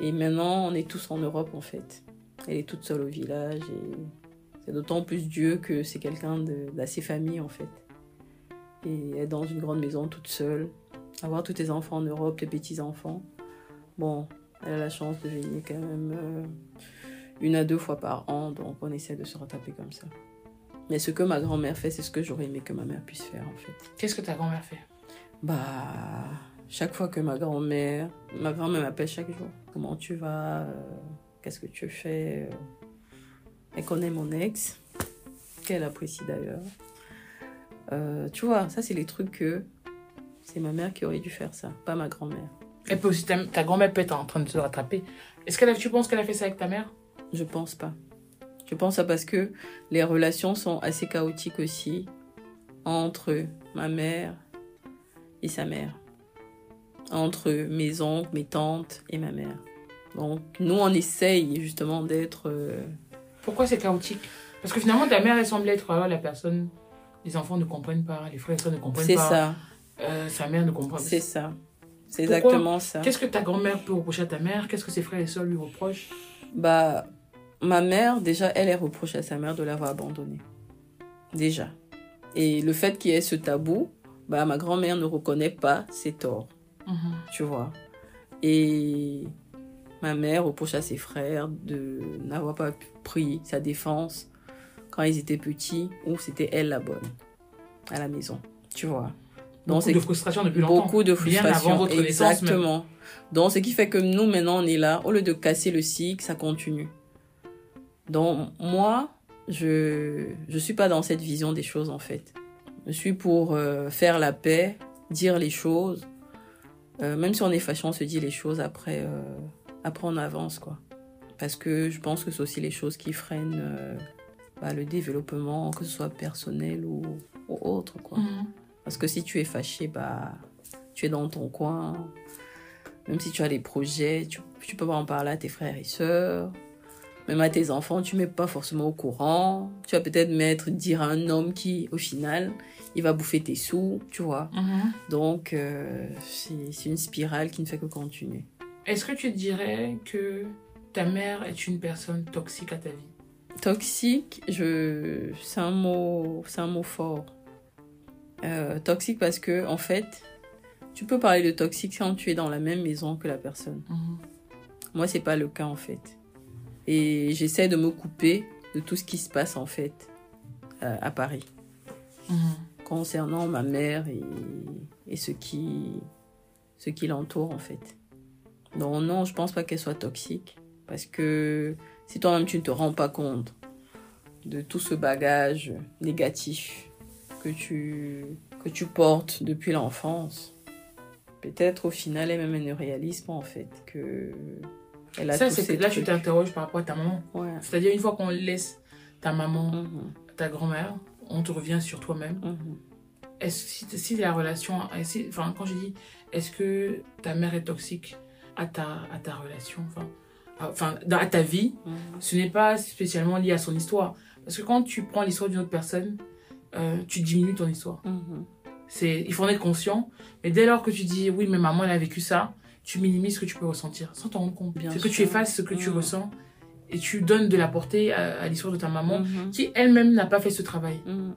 Et maintenant, on est tous en Europe, en fait. Elle est toute seule au village et c'est d'autant plus Dieu que c'est quelqu'un d'assez famille, en fait et être dans une grande maison toute seule, avoir tous tes enfants en Europe, tes petits-enfants. Bon, elle a la chance de venir quand même euh, une à deux fois par an, donc on essaie de se rattraper comme ça. Mais ce que ma grand-mère fait, c'est ce que j'aurais aimé que ma mère puisse faire en fait. Qu'est-ce que ta grand-mère fait? Bah, chaque fois que ma grand-mère, ma grand-mère m'appelle chaque jour. Comment tu vas euh, Qu'est-ce que tu fais euh, Elle connaît mon ex, qu'elle apprécie d'ailleurs. Euh, tu vois, ça c'est les trucs que c'est ma mère qui aurait dû faire ça, pas ma grand-mère. Elle peut aussi, ta, ta grand-mère peut être en train de se rattraper. Est-ce que tu penses qu'elle a fait ça avec ta mère? Je pense pas. Je pense ça parce que les relations sont assez chaotiques aussi entre ma mère et sa mère. Entre mes oncles, mes tantes et ma mère. Donc nous on essaye justement d'être... euh, Pourquoi c'est chaotique? Parce que finalement, ta mère, elle semble être alors, la personne. Les enfants ne comprennent pas, les frères et soeurs ne comprennent C'est pas. ça, Euh, sa mère ne comprend pas. c'est ça. C'est exactement ça. Qu'est-ce que ta grand-mère peut reprocher à ta mère? Qu'est-ce que ses frères et soeurs lui reprochent? Bah, ma mère, déjà, elle est reproche à sa mère de l'avoir abandonnée. Déjà. Et le fait qu'il y ait ce tabou, bah, ma grand-mère ne reconnaît pas ses torts, Mhm. tu vois. Et ma mère reproche à ses frères de n'avoir pas pris sa défense quand ils étaient petits, ou c'était elle la bonne à la maison, tu vois. Donc, Beaucoup de frustration depuis longtemps. Beaucoup de Bien avant frustration. votre même. Exactement. Donc, ce qui fait que nous, maintenant, on est là. Au lieu de casser le cycle, ça continue. Donc, moi, je je suis pas dans cette vision des choses, en fait. Je suis pour euh, faire la paix, dire les choses. Euh, même si on est fâché, on se dit les choses après, euh, après on avance, quoi. Parce que je pense que c'est aussi les choses qui freinent euh, bah, le développement, que ce soit personnel ou, ou autre, quoi. Mhm. Parce que si tu es fâché, bah, tu es dans ton coin. Même si tu as des projets, tu, tu peux pas en parler à tes frères et sœurs. Même à tes enfants, tu mets pas forcément au courant. Tu vas peut-être mettre, dire à un homme qui, au final, il va bouffer tes sous, tu vois. Mhm. Donc, euh, c'est une spirale qui ne fait que continuer. Est-ce que tu dirais que ta mère est une personne toxique à ta vie? Toxique, je, c'est un mot, un mot fort. Euh, toxique parce que, en fait, tu peux parler de toxique quand tu es dans la même maison que la personne. Mhm. Moi, c'est pas le cas en fait. Et j'essaie de me couper de tout ce qui se passe en fait euh, à Paris Mhm. Concernant ma mère et, et ce qui ce qui l'entoure en fait. Donc non, je pense pas qu'elle soit toxique parce que si toi-même tu ne te rends pas compte de tout ce bagage négatif que tu que tu portes depuis l'enfance, peut-être au final elle-même elle ne réalise pas en fait que elle a Ça, c'est là, tu t'interroges par rapport à ta maman. Ouais. C'est-à-dire, une fois qu'on laisse ta maman, Mhm, ta grand-mère, on te revient sur toi-même. mhm. Est-ce si, si la relation, si- enfin, quand je dis, est-ce que ta mère est toxique à ta, à ta relation, enfin, à, enfin, dans- à ta vie, Mhm. ce n'est pas spécialement lié à son histoire. Parce que quand tu prends l'histoire d'une autre personne, euh, tu diminues ton histoire. Mhm. C'est, il faut en être conscient. Mais dès lors que tu dis, oui, mais maman, elle a vécu ça, tu minimises ce que tu peux ressentir, sans t'en rendre compte. Bien C'est que tu effaces ce que tu ressens et tu donnes de la portée à, à l'histoire de ta maman, Mhm. qui elle-même n'a pas fait ce travail. Mhm.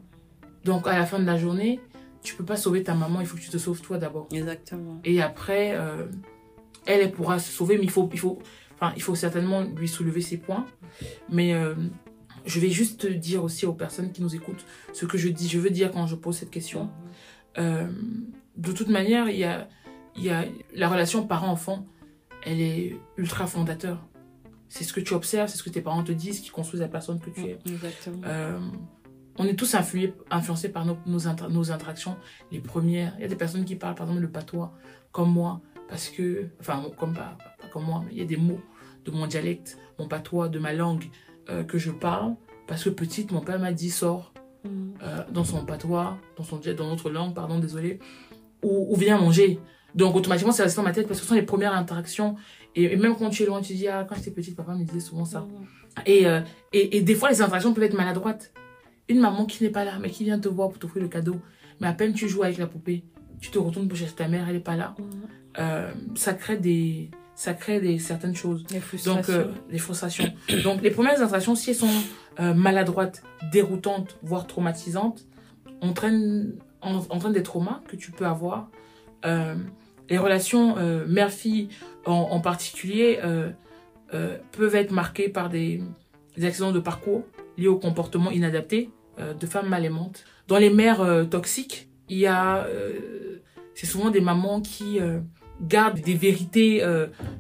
Donc, à la fin de la journée, tu peux pas sauver ta maman, il faut que tu te sauves toi d'abord. Exactement. Et après, euh, elle, elle pourra se sauver, mais il faut, il faut, enfin, il faut certainement lui soulever ses points. Mais euh, je vais juste dire aussi aux personnes qui nous écoutent ce que je dis, je veux dire quand je pose cette question. Euh, de toute manière, il y a, il y a la relation parent-enfant, elle est ultra fondateur. C'est ce que tu observes, c'est ce que tes parents te disent qui construisent la personne que tu es. Exactement. Euh, on est tous influés, influencés par nos, nos, inter- nos interactions, les premières. Il y a des personnes qui parlent, par exemple, le patois, comme moi, parce que, enfin, comme pas, pas- comme moi, mais il y a des mots de mon dialecte, mon patois, de ma langue euh, que je parle, parce que petite, mon père m'a dit sors Mhm. euh, dans son patois, dans, son, dans notre langue, pardon, désolé, ou, ou viens manger. Donc, automatiquement, c'est resté dans ma tête parce que ce sont les premières interactions. Et, même quand tu es loin, tu dis, ah, quand j'étais petite, papa me disait souvent ça. Mhm. Et, euh, et, et des fois, les interactions peuvent être maladroites. Une maman qui n'est pas là, mais qui vient te voir pour t'offrir le cadeau. Mais à peine tu joues avec la poupée, tu te retournes pour chercher ta mère, elle n'est pas là. Mhm. Euh, ça crée des, ça crée des certaines choses. Les Donc, frustrations. euh, les frustrations. Donc, les premières interactions, si elles sont euh, maladroites, déroutantes, voire traumatisantes, entraînent des traumas que tu peux avoir. Euh, les relations euh, mère-fille, en, en particulier, euh, euh, peuvent être marquées par des, des accidents de parcours liés au comportement inadapté de femmes mal aimantes. Dans les mères toxiques, il y a... c'est souvent des mamans qui gardent des vérités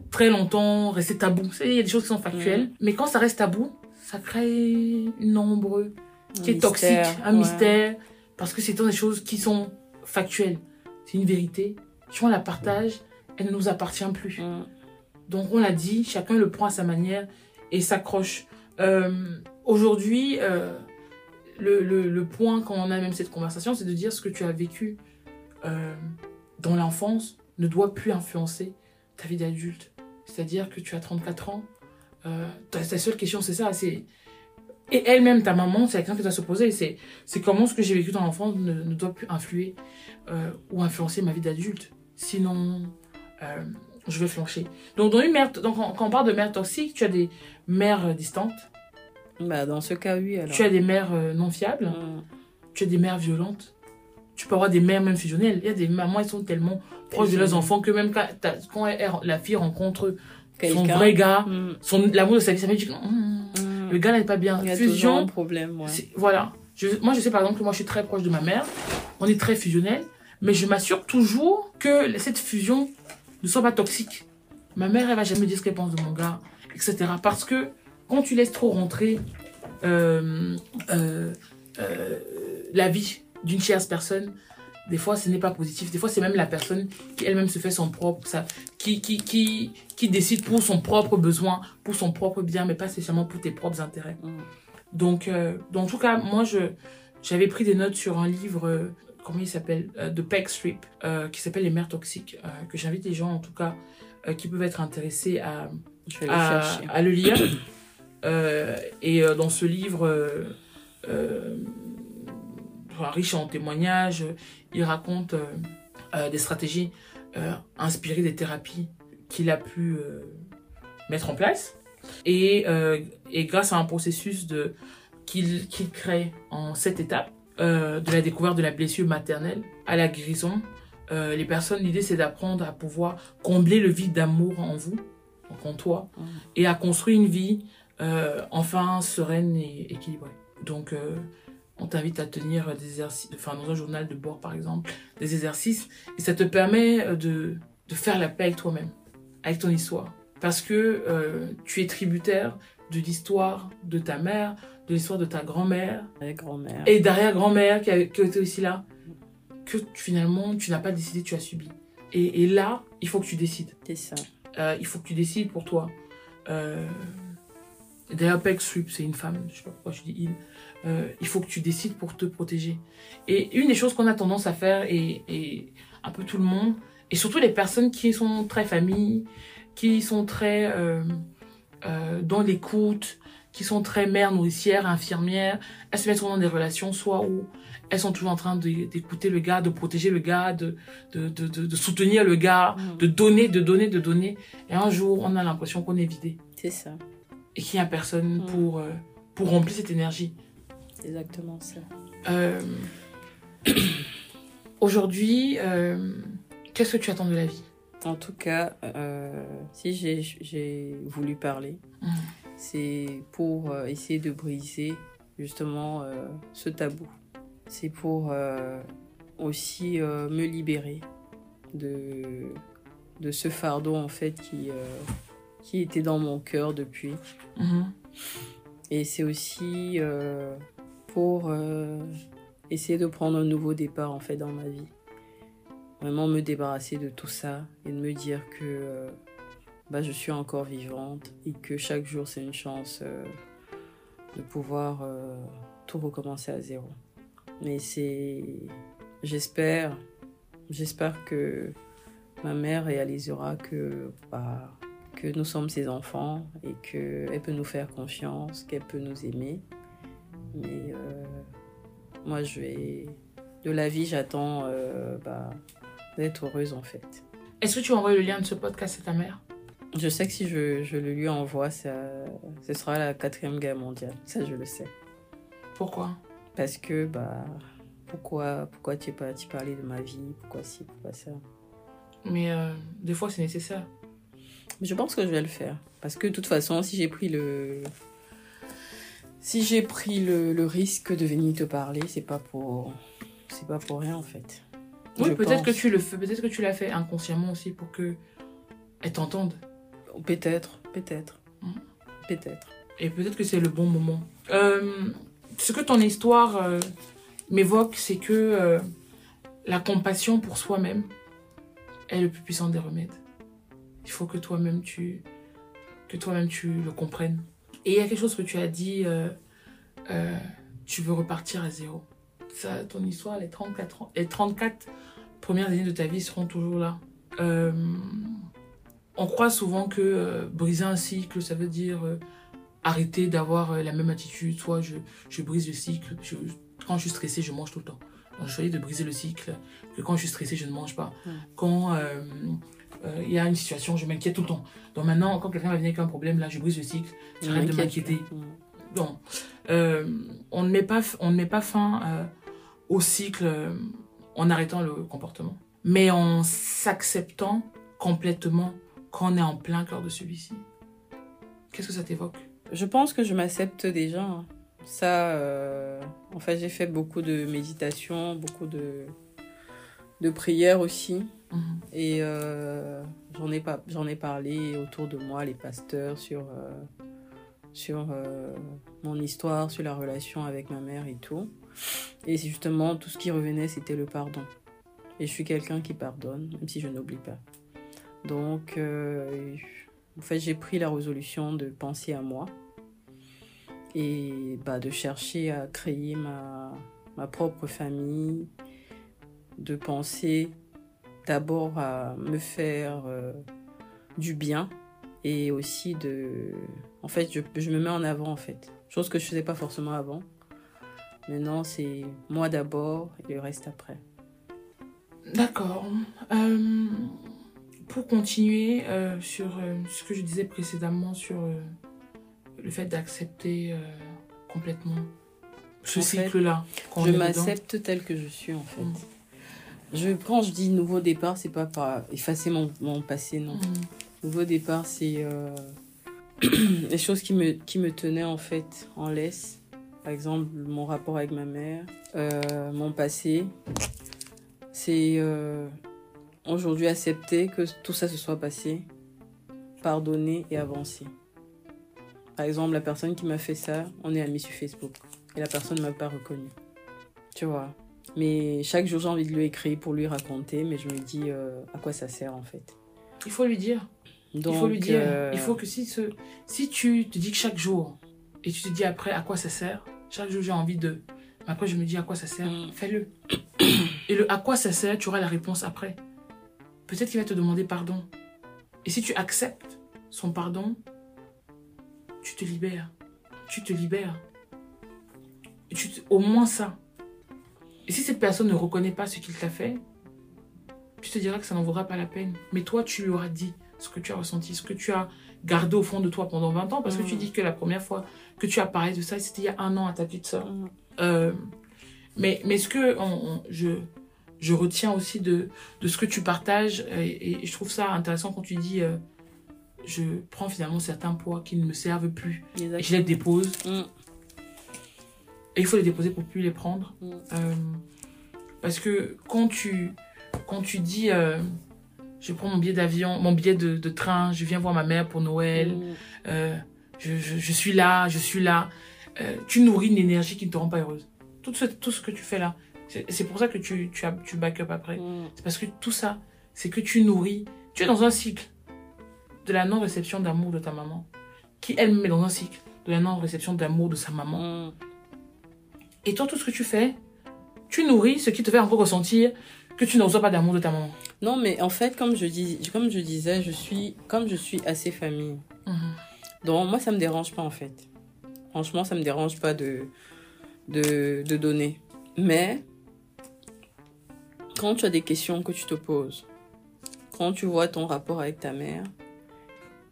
très longtemps, rester tabou. Vous savez, Il y a des choses qui sont factuelles, mais quand ça reste tabou, ça crée une ombre qui Un est toxique, un ouais. mystère, parce que c'est des choses qui sont factuelles. C'est une vérité. Si on la partage, elle ne nous appartient plus. Mhm. Donc on l'a dit, chacun le prend à sa manière et s'accroche. Euh, Aujourd'hui, euh, le, le, le point quand on a même cette conversation, c'est de dire ce que tu as vécu euh, dans l'enfance ne doit plus influencer ta vie d'adulte. C'est-à-dire que tu as 34 ans, ta, ta seule question c'est ça, c'est Et elle-même, ta maman, c'est la question que tu dois se poser. C'est, c'est comment ce que j'ai vécu dans l'enfance ne, ne doit plus influer ou influencer ma vie d'adulte. Sinon, euh, je vais flancher. Donc, dans une mère, donc, quand on parle de mère toxique, tu as des mères euh, distantes, Bah, dans ce cas, oui, alors. tu as des mères euh, non fiables, Mm. tu as des mères violentes. Tu peux avoir des mères même fusionnelles. Il y a des mamans, elles sont tellement proches de leurs enfants que même quand, elle- la fille rencontre son vrai gars, Mm. son l'amour de sa vie, ça me dit que hum, Mm. le gars n'est pas bien. Il y a Fusion, un problème, ouais. voilà. Je, moi, je sais par exemple que moi, je suis très proche de ma mère. On est très fusionnels. Mais je m'assure toujours que cette fusion ne soit pas toxique. Ma mère, elle va jamais dire ce qu'elle pense de mon gars, etc. Parce que quand tu laisses trop rentrer euh, euh, euh, la vie d'une tierce personne, des fois, ce n'est pas positif. Des fois, c'est même la personne qui elle-même se fait son propre, ça, qui, qui, qui, qui décide pour son propre besoin, pour son propre bien, mais pas spécialement pour tes propres intérêts. Mm. Donc, en tout cas, moi, je, j'avais pris des notes sur un livre, comment il s'appelle, euh, de Peg Strip, euh, qui s'appelle Les mères toxiques, euh, que j'invite les gens, en tout cas, qui peuvent être intéressés à, le à, le lire. Et dans ce livre, riche en témoignages, il raconte des stratégies inspirées des thérapies qu'il a pu mettre en place. Et, euh, et grâce à un processus de qu'il qu'il crée en sept étapes, euh, de la découverte de la blessure maternelle à la guérison, euh, les personnes, l'idée c'est d'apprendre à pouvoir combler le vide d'amour en vous, donc en toi, Mm. et à construire une vie euh, enfin sereine et équilibrée. Donc, on t'invite à tenir des exercices, enfin dans un journal de bord par exemple, des exercices, et ça te permet de, de faire la paix avec toi-même, avec ton histoire. Parce que tu es tributaire de l'histoire de ta mère, de l'histoire de ta grand-mère, et derrière-grand-mère qui, était aussi là, que finalement tu n'as pas décidé, tu as subi. Et, et là, il faut que tu décides. C'est ça. Euh, il faut que tu décides pour toi. Euh, D'ailleurs, Strip, c'est une femme, je sais pas pourquoi je dis il. Euh, il faut que tu décides pour te protéger. Et une des choses qu'on a tendance à faire, et, et un peu tout le monde, et surtout les personnes qui sont très familles, qui sont très euh, euh, dans l'écoute, qui sont très mères nourricières, infirmières, elles se mettent dans des relations, soit où elles sont toujours en train d'écouter le gars, de protéger le gars, de, de, de, de, de soutenir le gars, Mm. de donner, de donner, de donner. Et un jour, on a l'impression qu'on est vidé C'est ça. et qu'il n'y a personne Mm. pour, euh, pour remplir cette énergie. C'est exactement ça. Euh, Aujourd'hui, euh, qu'est-ce que tu attends de la vie? En tout cas, si j'ai- voulu parler, Mm. C'est pour euh, essayer de briser justement euh, ce tabou. C'est pour euh, aussi me libérer de, de ce fardeau en fait qui, qui était dans mon cœur depuis. Mhm. Et c'est aussi euh, pour euh, essayer de prendre un nouveau départ en fait dans ma vie. Vraiment me débarrasser de tout ça et de me dire que euh, bah, je suis encore vivante et que chaque jour c'est une chance euh, de pouvoir euh, tout recommencer à zéro. Mais c'est. J'espère. J'espère que ma mère réalisera que, bah, que nous sommes ses enfants et qu'elle peut nous faire confiance, qu'elle peut nous aimer. Mais euh, moi, je vais. De la vie, j'attends bah, d'être heureuse en fait. Est-ce que tu envoies le lien de ce podcast à ta mère? Je sais que si je, je le lui envoie, ça, ce sera la quatrième guerre mondiale. Ça, je le sais. Pourquoi? Parce que, bah, pourquoi, pourquoi tu n'es pas tu parler de ma vie? Pourquoi ci, pourquoi ça? Mais euh, des fois, c'est nécessaire. Je pense que je vais le faire. Parce que de toute façon, si j'ai pris le. Si j'ai pris le, le risque de venir te parler, c'est pas pour. C'est pas pour rien en fait. Oui, peut-être que tu le fais, peut-être que tu l'as fait inconsciemment aussi pour que elle t'entende. Peut-être, peut-être. Mhm. Peut-être. Et peut-être que c'est le bon moment. Euh, ce que ton histoire euh, m'évoque, c'est que euh, la compassion pour soi-même est le plus puissant des remèdes. Il faut que toi-même tu que toi-même tu le comprennes. Et il y a quelque chose que tu as dit, tu veux repartir à zéro. Ça, ton histoire, les 34, ans- les 34 premières années de ta vie seront toujours là. On croit souvent que euh, briser un cycle, ça veut dire euh, arrêter d'avoir euh, la même attitude. Soit je, je brise le cycle. je- quand je suis stressée, je mange tout le temps. Donc, je choisis de briser le cycle. Que quand je suis stressée, je ne mange pas. Quand euh, il y a une situation, je m'inquiète tout le temps. Donc maintenant, quand quelqu'un va venir avec un problème, là, je brise le cycle. J'arrête de m'inquiéter. Donc, euh, on ne met pas, on ne met pas fin euh, au cycle en arrêtant le comportement, mais en s'acceptant complètement quand on est en plein cœur de celui-ci. Qu'est-ce que ça t'évoque? Je pense que je m'accepte déjà. hein. Ça, euh, en fait, j'ai fait beaucoup de méditation, beaucoup de, de prières aussi. Mhm. Et euh, j'en ai, pas- ai parlé autour de moi, les pasteurs, sur, euh, sur mon histoire, sur la relation avec ma mère et tout. Et c'est justement, tout ce qui revenait, c'était le pardon. Et je suis quelqu'un qui pardonne, même si je n'oublie pas. Donc, euh, en fait, j'ai pris la résolution de penser à moi et bah, de chercher à créer ma, ma propre famille, de penser d'abord à me faire euh, du bien et aussi de... En fait, je, je me mets en avant, en fait. Chose que je faisais pas forcément avant. Maintenant, c'est moi d'abord et le reste après. D'accord. Euh, pour continuer euh, sur euh, ce que je disais précédemment sur euh, le fait d'accepter complètement ce cycle-là. je m'accepte tel que je suis, en fait. Mm. Je, quand je dis nouveau départ, c'est pas par effacer mon, mon passé, non. Mhm. Nouveau départ, c'est les choses qui me, qui me tenaient en fait en laisse. Par exemple, mon rapport avec ma mère, mon passé. C'est aujourd'hui accepter que tout ça se soit passé, pardonner et avancer. Par exemple, la personne qui m'a fait ça, on est amis sur Facebook. Et la personne ne m'a pas reconnu. Tu vois. Mais chaque jour, j'ai envie de lui écrire pour lui raconter, mais je me dis euh, à quoi ça sert en fait. Il faut lui dire. Donc, il faut lui dire. euh, Il faut que si, ce, si tu te dis que chaque jour, et tu te dis après à quoi ça sert, chaque jour j'ai envie de. Mais après je me dis à quoi ça sert, Mm. fais-le. Et le à quoi ça sert, tu auras la réponse après. Peut-être qu'il va te demander pardon. Et si tu acceptes son pardon, tu te libères. Tu te libères. Et tu te- Au moins ça. Et si cette personne ne reconnaît pas ce qu'il t'a fait, tu te diras que ça n'en vaudra pas la peine. Mais toi, tu lui auras dit ce que tu as ressenti, ce que tu as gardé au fond de toi pendant 20 ans. Parce que tu dis que la première fois que tu as parlé de ça, c'était il y a un an à ta petite soeur. Mm. Euh, mais, mais ce que on- on- je, je retiens aussi de, de ce que tu partages, et, et je trouve ça intéressant quand tu dis euh, je prends finalement certains poids qui ne me servent plus et je les dépose. Mm. Et il faut les déposer pour plus les prendre. Mm. Euh, parce que quand tu, quand tu dis euh, je prends mon billet d'avion, mon billet de, de train, je viens voir ma mère pour Noël, Mm. je, je, je suis là, je suis là. Tu nourris une énergie qui ne te rend pas heureuse. Tout ce, tout ce que tu fais là, c'est pour ça que tu, tu, as, tu back up après. Mm. C'est parce que tout ça, c'est que tu nourris. Tu es dans un cycle de la non-réception d'amour de ta maman, qui elle-même est dans un cycle de la non-réception d'amour de sa maman. Mm. Et toi, tout ce que tu fais, tu nourris ce qui te fait encore ressentir que tu ne reçois pas d'amour de ta maman. Non, mais en fait, comme je, dis, comme je disais, je suis, comme je suis assez famille. Donc, moi, ça me dérange pas, en fait. Franchement, ça me dérange pas de, de, de donner. Mais, quand tu as des questions que tu te poses, quand tu vois ton rapport avec ta mère,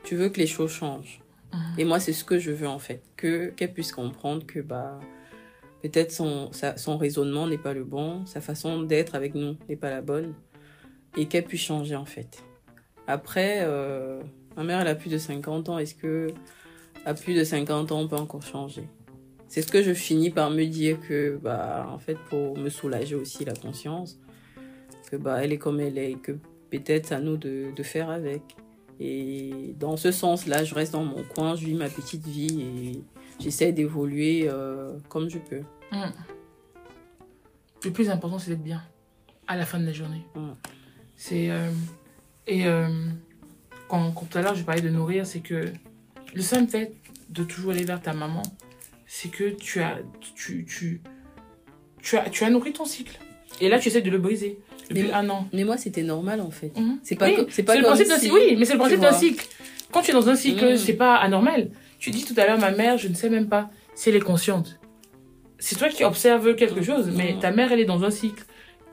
tu veux que les choses changent. Mhm. Et moi, c'est ce que je veux, en fait. Que, qu'elle puisse comprendre que, bah, peut-être son, sa- son raisonnement n'est pas le bon, sa façon d'être avec nous n'est pas la bonne, et qu'elle puisse changer, en fait. Après, euh, ma mère, elle a plus de 50 ans. Est-ce que à plus de 50 ans, on peut encore changer? C'est ce que je finis par me dire que, bah, en fait, pour me soulager aussi la conscience, que, bah, elle est comme elle est, et que peut-être à nous de, de faire avec. Et dans ce sens-là, je reste dans mon coin, je vis ma petite vie et j'essaie d'évoluer euh, comme je peux. Mm. Le plus important, c'est d'être bien à la fin de la journée. Mm. C'est. euh, et euh, quand, quand tout à l'heure je parlais de nourrir, c'est que le simple fait de toujours aller vers ta maman, c'est que tu as, tu, tu, tu, as, tu as nourri ton cycle. Et là, tu essaies de le briser depuis Mais- un an. Mais moi, c'était normal en fait. Mhm. C'est pas, Oui, c'est pas le principe d'un cycle. Oui, mais c'est le principe d'un cycle. Quand tu es dans un cycle, Mhm. c'est pas anormal. Tu dis tout à l'heure, ma mère, je ne sais même pas si elle est consciente. C'est toi qui observes quelque chose, mais ta mère, elle est dans un cycle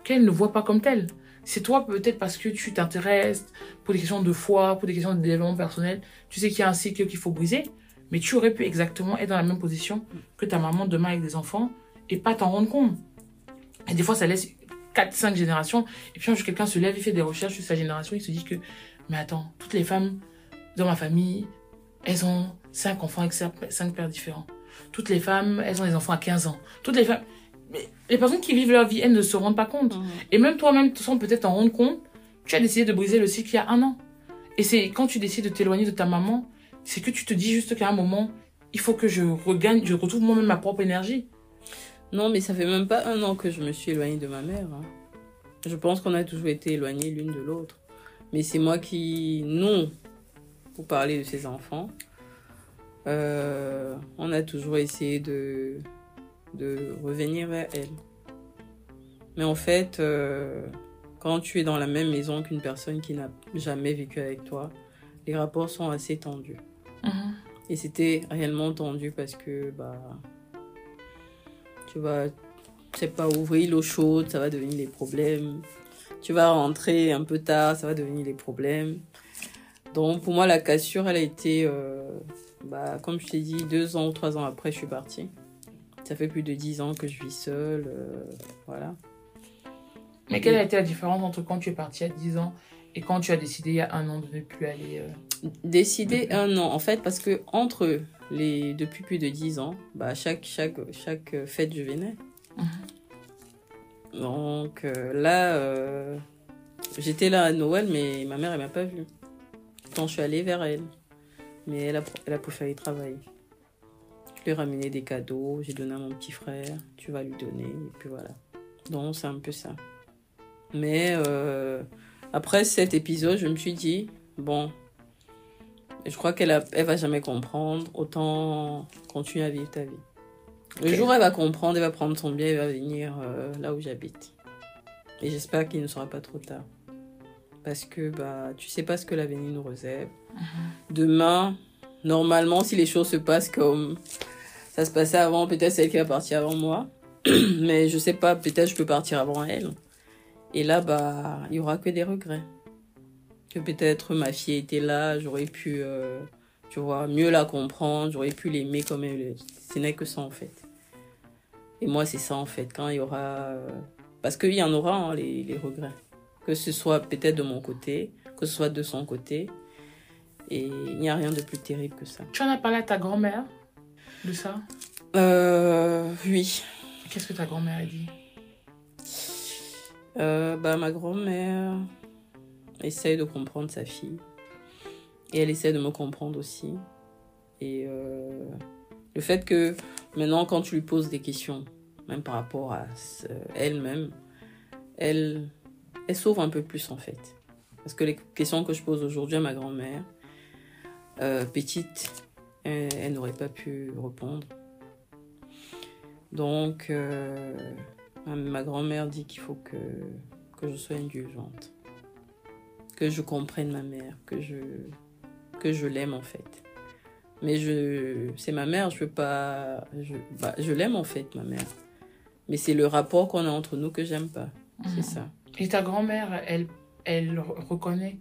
qu'elle ne voit pas comme tel. C'est toi peut-être parce que tu t'intéresses pour des questions de foi, pour des questions de développement personnel. Tu sais qu'il y a un cycle qu'il faut briser, mais tu aurais pu exactement être dans la même position que ta maman demain avec des enfants et pas t'en rendre compte. Et des fois, ça laisse 4, 5 générations. Et puis un jour, quelqu'un se lève, il fait des recherches sur sa génération, il se dit que, mais attends, toutes les femmes dans ma famille, elles ont 5 enfants avec 5 pères différents. Toutes les femmes, elles ont des enfants à 15 ans. Toutes les femmes... Mais les personnes qui vivent leur vie, elles ne se rendent pas compte. Mhm. Et même toi-même, sans peut-être t'en rendre compte, tu as décidé de briser le cycle il y a un an. Et c'est quand tu décides de t'éloigner de ta maman, c'est que tu te dis juste qu'à un moment, il faut que je regagne, je retrouve moi-même ma propre énergie. Non, mais ça fait même pas un an que je me suis éloignée de ma mère. hein. Je pense qu'on a toujours été éloignés l'une de l'autre. Mais c'est moi qui, non, pour parler de ses enfants, euh, on a toujours essayé de, de revenir vers elle. Mais en fait, euh, quand tu es dans la même maison qu'une personne qui n'a jamais vécu avec toi, les rapports sont assez tendus. Et c'était réellement tendu parce que, bah, tu vas, sais pas, ouvrir l'eau chaude, ça va devenir des problèmes. Tu vas rentrer un peu tard, ça va devenir des problèmes. Donc, pour moi, la cassure, elle a été, euh, bah, comme je t'ai dit, deux ans ou trois ans après, je suis partie. Ça fait plus de dix ans que je vis seule, euh, voilà. Mais quelle a été la différence entre quand tu es partie à 10 ans et quand tu as décidé il y a un an de ne plus aller euh, Décider un an, en fait, parce que entre les, depuis plus de dix ans, bah, chaque, chaque, chaque fête, je venais. Donc euh, là, euh, j'étais là à Noël, mais ma mère, elle m'a pas vue. Quand je suis allée vers elle. Mais elle a, elle a préféré travailler. Je lui ai ramené des cadeaux, j'ai donné à mon petit frère, tu vas lui donner, et puis voilà. Donc c'est un peu ça. Mais euh, après cet épisode, je me suis dit, bon, je crois qu'elle a- elle va jamais comprendre, autant continuer à vivre ta vie. Le jour où elle va comprendre, elle va prendre son bien, elle va venir euh, là où j'habite. Et j'espère qu'il ne sera pas trop tard. Parce que bah, tu sais pas ce que l'avenir nous réserve. Demain, normalement, si les choses se passent comme ça se passait avant, peut-être c'est elle qui va partir avant moi. Mais je sais pas, peut-être je peux partir avant elle. Et là, bah, il y aura que des regrets. Que peut-être ma fille était là, j'aurais pu, euh, tu vois, mieux la comprendre, j'aurais pu l'aimer comme elle est. Ce n'est que ça en fait. Et moi, c'est ça en fait. Quand il y aura. euh, Parce qu'il y en aura, hein, les, les regrets. Que ce soit peut-être de mon côté, que ce soit de son côté. Et il n'y a rien de plus terrible que ça. Tu en as parlé à ta grand-mère de ça? Euh, oui. Qu'est-ce que ta grand-mère a dit? Euh, bah, ma grand-mère essaye de comprendre sa fille. Et elle essaie de me comprendre aussi. Et euh, le fait que maintenant, quand tu lui poses des questions, même par rapport à elle-même, elle, elle s'ouvre un peu plus en fait. Parce que les questions que je pose aujourd'hui à ma grand-mère, euh, petite, elle, elle n'aurait pas pu répondre. Donc, euh, ma grand-mère dit qu'il faut que, que je sois indulgente. Que je comprenne ma mère, que je, que je l'aime en fait. Mais je, c'est ma mère, je veux pas. Je, bah, je l'aime en fait, ma mère. Mais c'est le rapport qu'on a entre nous que j'aime pas. C'est ça. Et ta grand-mère, elle, elle re- reconnaît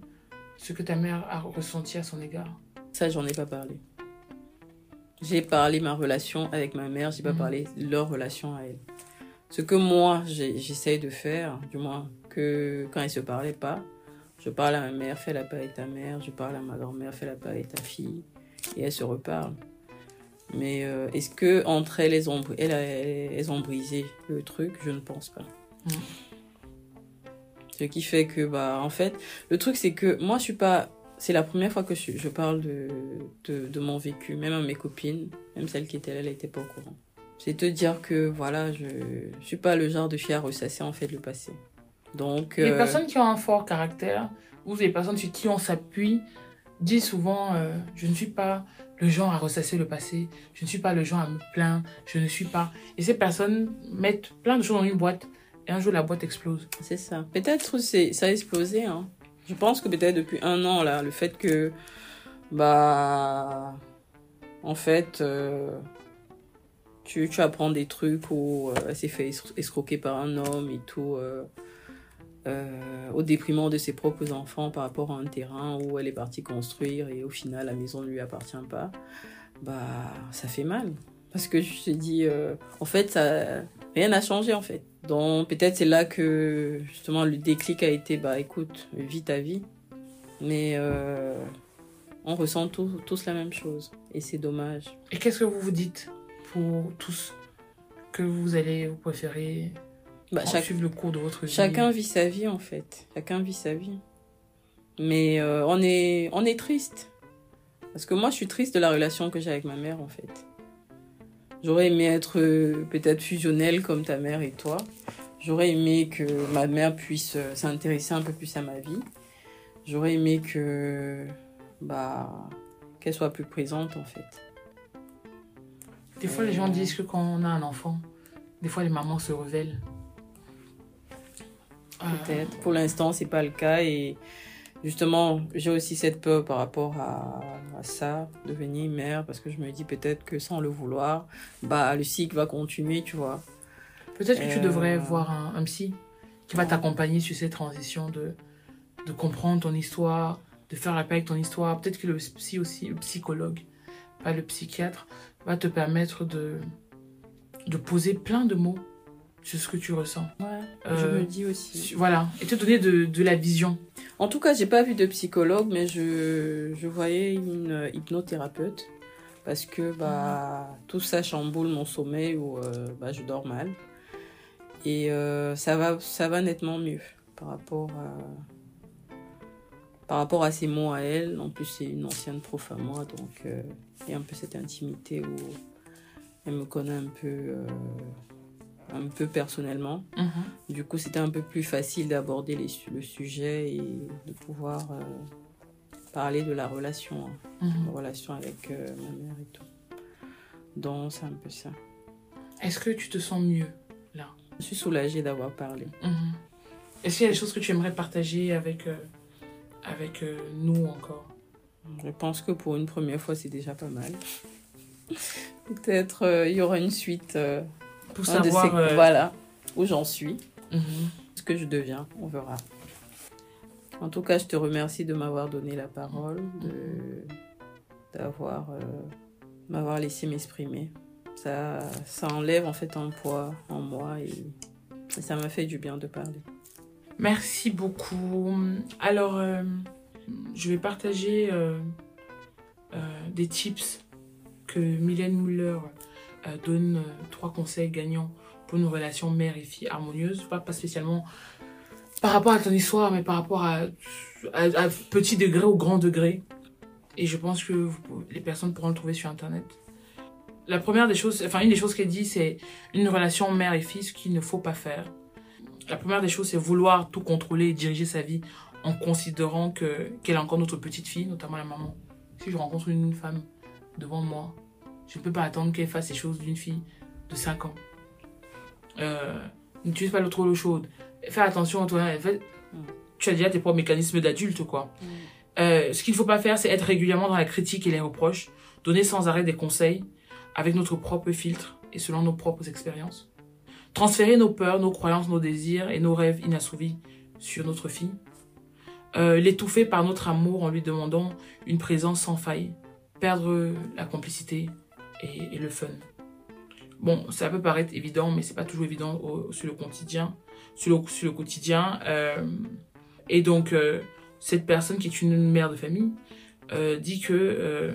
ce que ta mère a ressenti à son égard? Ça, j'en ai pas parlé. J'ai parlé ma relation avec ma mère, j'ai pas Mhm. parlé leur relation à elle. Ce que moi, j'essaye de faire, du moins, que quand ils se parlaient pas, je parle à ma mère, fais la paix avec ta mère, je parle à ma grand-mère, fais la paix avec ta fille, et elles se reparlent. Mais euh, est-ce que entre elles, elles ont, elles, elles, elles ont brisé le truc? Je ne pense pas. Ce qui fait que, bah, en fait, le truc, c'est que moi, je suis pas. C'est la première fois que je, je parle de, de, de mon vécu, même à mes copines, même celle qui était là, elle n'était pas au courant. C'est te dire que, voilà, je, je suis pas le genre de fille à ressasser, en fait, le passé. Donc. Les euh, personnes qui ont un fort caractère, ou les personnes sur qui on s'appuie, disent souvent euh, Je ne suis pas le genre à ressasser le passé, je ne suis pas le genre à me plaindre, je ne suis pas. Et ces personnes mettent plein de choses dans une boîte, et un jour la boîte explose. C'est ça. Peut-être c'est ça a explosé. Hein. Je pense que peut-être depuis un an là, le fait que bah en fait, euh, tu, tu apprends des trucs où euh, elle s'est fait es- escroquer par un homme et tout, euh, au déprimant de ses propres enfants par rapport à un terrain où elle est partie construire et au final la maison ne lui appartient pas. Bah, ça fait mal. Parce que je te dis, euh, en fait, ça, rien n'a changé en fait. Donc peut-être c'est là que justement le déclic a été, bah écoute, vis ta vie. Mais euh, on ressent tous, tous la même chose. Et c'est dommage. Et qu'est-ce que vous vous dites pour tous que vous allez vous préférer Bah, chaque, suivre le cours de votre vie chacun vit sa vie en fait. Chacun vit sa vie. Mais euh, on, est, on est triste. Parce que moi, je suis triste de la relation que j'ai avec ma mère en fait. J'aurais aimé être euh, peut-être fusionnelle comme ta mère et toi. J'aurais aimé que ma mère puisse euh, s'intéresser un peu plus à ma vie. J'aurais aimé que bah qu'elle soit plus présente en fait. Des fois, les gens disent que quand on a un enfant, des fois, les mamans se révèlent. Peut-être. Pour l'instant, c'est pas le cas et justement, j'ai aussi cette peur par rapport à, à ça, devenir mère, parce que je me dis peut-être que sans le vouloir, bah le cycle va continuer, tu vois. Peut-être que tu Euh, devrais voir un, un psy qui va t'accompagner sur cette transition de, de comprendre ton histoire, de faire la paix avec ton histoire. Peut-être que le psy aussi, le psychologue, pas le psychiatre, va te permettre de, de poser plein de mots sur ce que tu ressens. Ouais. Euh, je me dis aussi. Voilà, et te donner de, de la vision. En tout cas, j'ai pas vu de psychologue, mais je, je voyais une hypnothérapeute parce que bah tout ça chamboule mon sommeil ou euh, bah, je dors mal et euh, ça va ça va nettement mieux par rapport à par rapport à ces mots à elle. En plus, c'est une ancienne prof à moi, donc euh, il y a un peu cette intimité où elle me connaît un peu euh, un peu personnellement. Du coup, c'était un peu plus facile d'aborder le sujet et de pouvoir euh, parler de la relation, hein, Mhm. la relation avec euh, ma mère et tout. Donc, c'est un peu ça. Est-ce que tu te sens mieux là? Je suis soulagée d'avoir parlé. Mhm. Est-ce qu'il y a des choses que tu aimerais partager avec, euh, avec euh, nous encore? Je pense que pour une première fois, c'est déjà pas mal. Peut-être il y aura une suite. Pour un savoir. ces- euh, Voilà, où j'en suis, mhm. ce que je deviens, on verra. En tout cas, je te remercie de m'avoir donné la parole, de d'avoir euh, m'avoir laissé m'exprimer. Ça, ça enlève en fait un poids en moi et, et ça m'a fait du bien de parler. Merci beaucoup. Alors, euh, je vais partager des tips que Mylène Muller euh, donne, euh, trois conseils gagnants pour une relation mère et fille harmonieuse. Pas, spécialement par rapport à ton histoire, mais par rapport à, petit degré ou grand degré. Et je pense que les personnes pourront le trouver sur Internet. La première des choses, enfin une des choses qu'elle dit, c'est une relation mère et fille, ce qu'il ne faut pas faire. La première des choses, c'est vouloir tout contrôler et diriger sa vie en considérant que qu'elle est encore notre petite fille, notamment la maman. Si je rencontre une femme devant moi, je ne peux pas attendre qu'elle fasse les choses d'une fille de 5 ans. Euh, N'utilise pas l'eau trop l'eau chaude. Fais attention, toi. en fait, tu as déjà tes propres mécanismes d'adulte, quoi. Euh, ce qu'il ne faut pas faire, c'est être régulièrement dans la critique et les reproches, donner sans arrêt des conseils avec notre propre filtre et selon nos propres expériences. Transférer nos peurs, nos croyances, nos désirs et nos rêves inassouvis sur notre fille. Euh, L'étouffer par notre amour en lui demandant une présence sans faille. Perdre la complicité et, le fun. Bon, ça peut paraître évident, mais c'est pas toujours évident sur le quotidien. Sur le, quotidien. euh, et donc, euh, cette personne qui est une mère de famille euh, dit que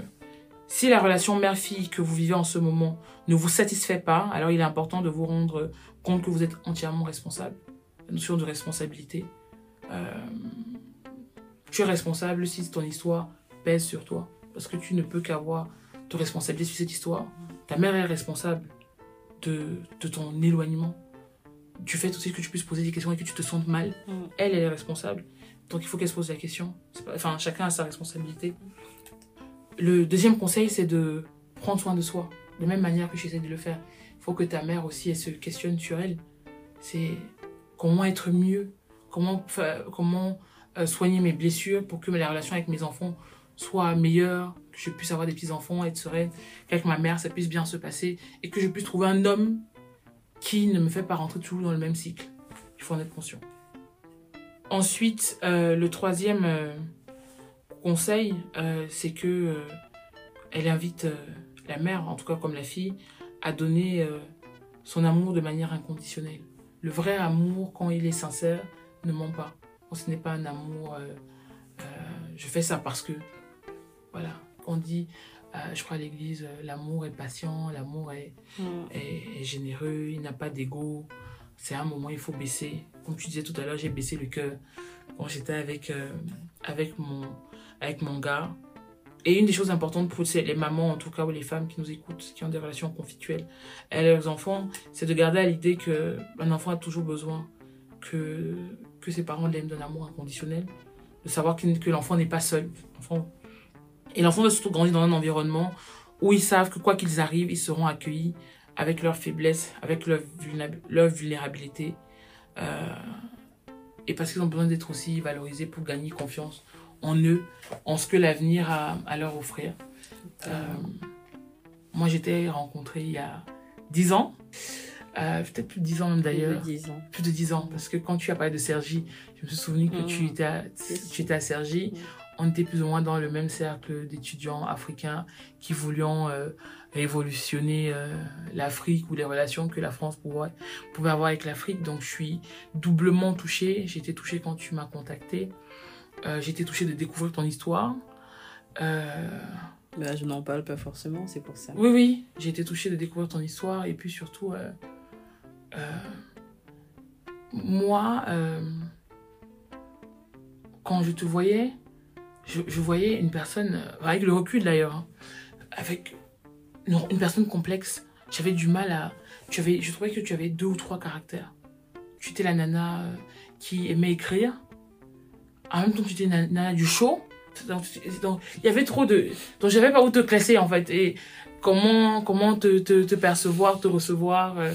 si la relation mère-fille que vous vivez en ce moment ne vous satisfait pas, alors il est important de vous rendre compte que vous êtes entièrement responsable. La notion de responsabilité. Tu es responsable si ton histoire pèse sur toi. Parce que tu ne peux qu'avoir de responsabilité sur cette histoire. Ta mère est responsable de, de ton éloignement. Du fait aussi que tu puisses poser des questions et que tu te sentes mal. Mm. Elle, elle est responsable. Donc il faut qu'elle se pose la question. Pas- Enfin, chacun a sa responsabilité. Le deuxième conseil, c'est de prendre soin de soi. De la même manière que j'essaie de le faire. Il faut que ta mère aussi, elle se questionne sur elle. C'est comment être mieux, comment euh, soigner mes blessures pour que la relation avec mes enfants soit meilleure, que je puisse avoir des petits-enfants, être sereine, qu'avec ma mère, ça puisse bien se passer et que je puisse trouver un homme qui ne me fait pas rentrer toujours dans le même cycle. Il faut en être conscient. Ensuite, euh, le troisième euh, conseil, euh, c'est que elle invite la mère, en tout cas comme la fille, à donner son amour de manière inconditionnelle. Le vrai amour, quand il est sincère, ne ment pas. Ce n'est pas un amour, je fais ça parce que, voilà, on dit, euh, je crois à l'église, euh, l'amour est patient, l'amour est, est, est généreux, il n'a pas d'ego. C'est un moment, il faut baisser. Comme tu disais tout à l'heure, j'ai baissé le cœur quand j'étais avec, euh, avec, mon, avec mon gars. Et une des choses importantes pour les mamans, en tout cas, ou les femmes qui nous écoutent, qui ont des relations conflictuelles, et leurs enfants, c'est de garder à l'idée qu'un enfant a toujours besoin que, que ses parents l'aiment d'un amour inconditionnel, de savoir que, que l'enfant n'est pas seul. L'enfant- Et l'enfant doit surtout grandir dans un environnement où ils savent que quoi qu'ils arrivent, ils seront accueillis avec leurs faiblesses, avec leur, vulnéra- leur vulnérabilité. euh, et parce qu'ils ont besoin d'être aussi valorisés pour gagner confiance en eux, en ce que l'avenir a à leur offrir. Euh, moi, j'étais rencontrée il y a 10 ans, euh, peut-être plus de 10 ans même d'ailleurs. Plus de 10 ans. Plus de 10 ans, parce que quand tu as parlé de Sergi, je me suis souvenu que tu, étais à, tu étais à Sergi. On était plus ou moins dans le même cercle d'étudiants africains qui voulions euh, révolutionner euh, l'Afrique ou les relations que la France pouvait, pouvait avoir avec l'Afrique. Donc je suis doublement touchée. J'ai été touchée quand tu m'as contactée. Euh, J'ai été touchée de découvrir ton histoire. Euh, Bah, je n'en parle pas forcément, c'est pour ça. oui, oui, j'ai été touchée de découvrir ton histoire et puis surtout, moi, quand je te voyais, je, je voyais une personne, euh, avec le recul d'ailleurs, hein, avec une, une personne complexe. J'avais du mal à. Tu avais, je trouvais que tu avais deux ou trois caractères. Tu étais la nana euh, qui aimait écrire. En même temps, tu étais la nana du show. Donc, il y avait trop de. Donc, j'avais pas où te classer en fait. Et comment, comment te, te, te percevoir, te recevoir. euh,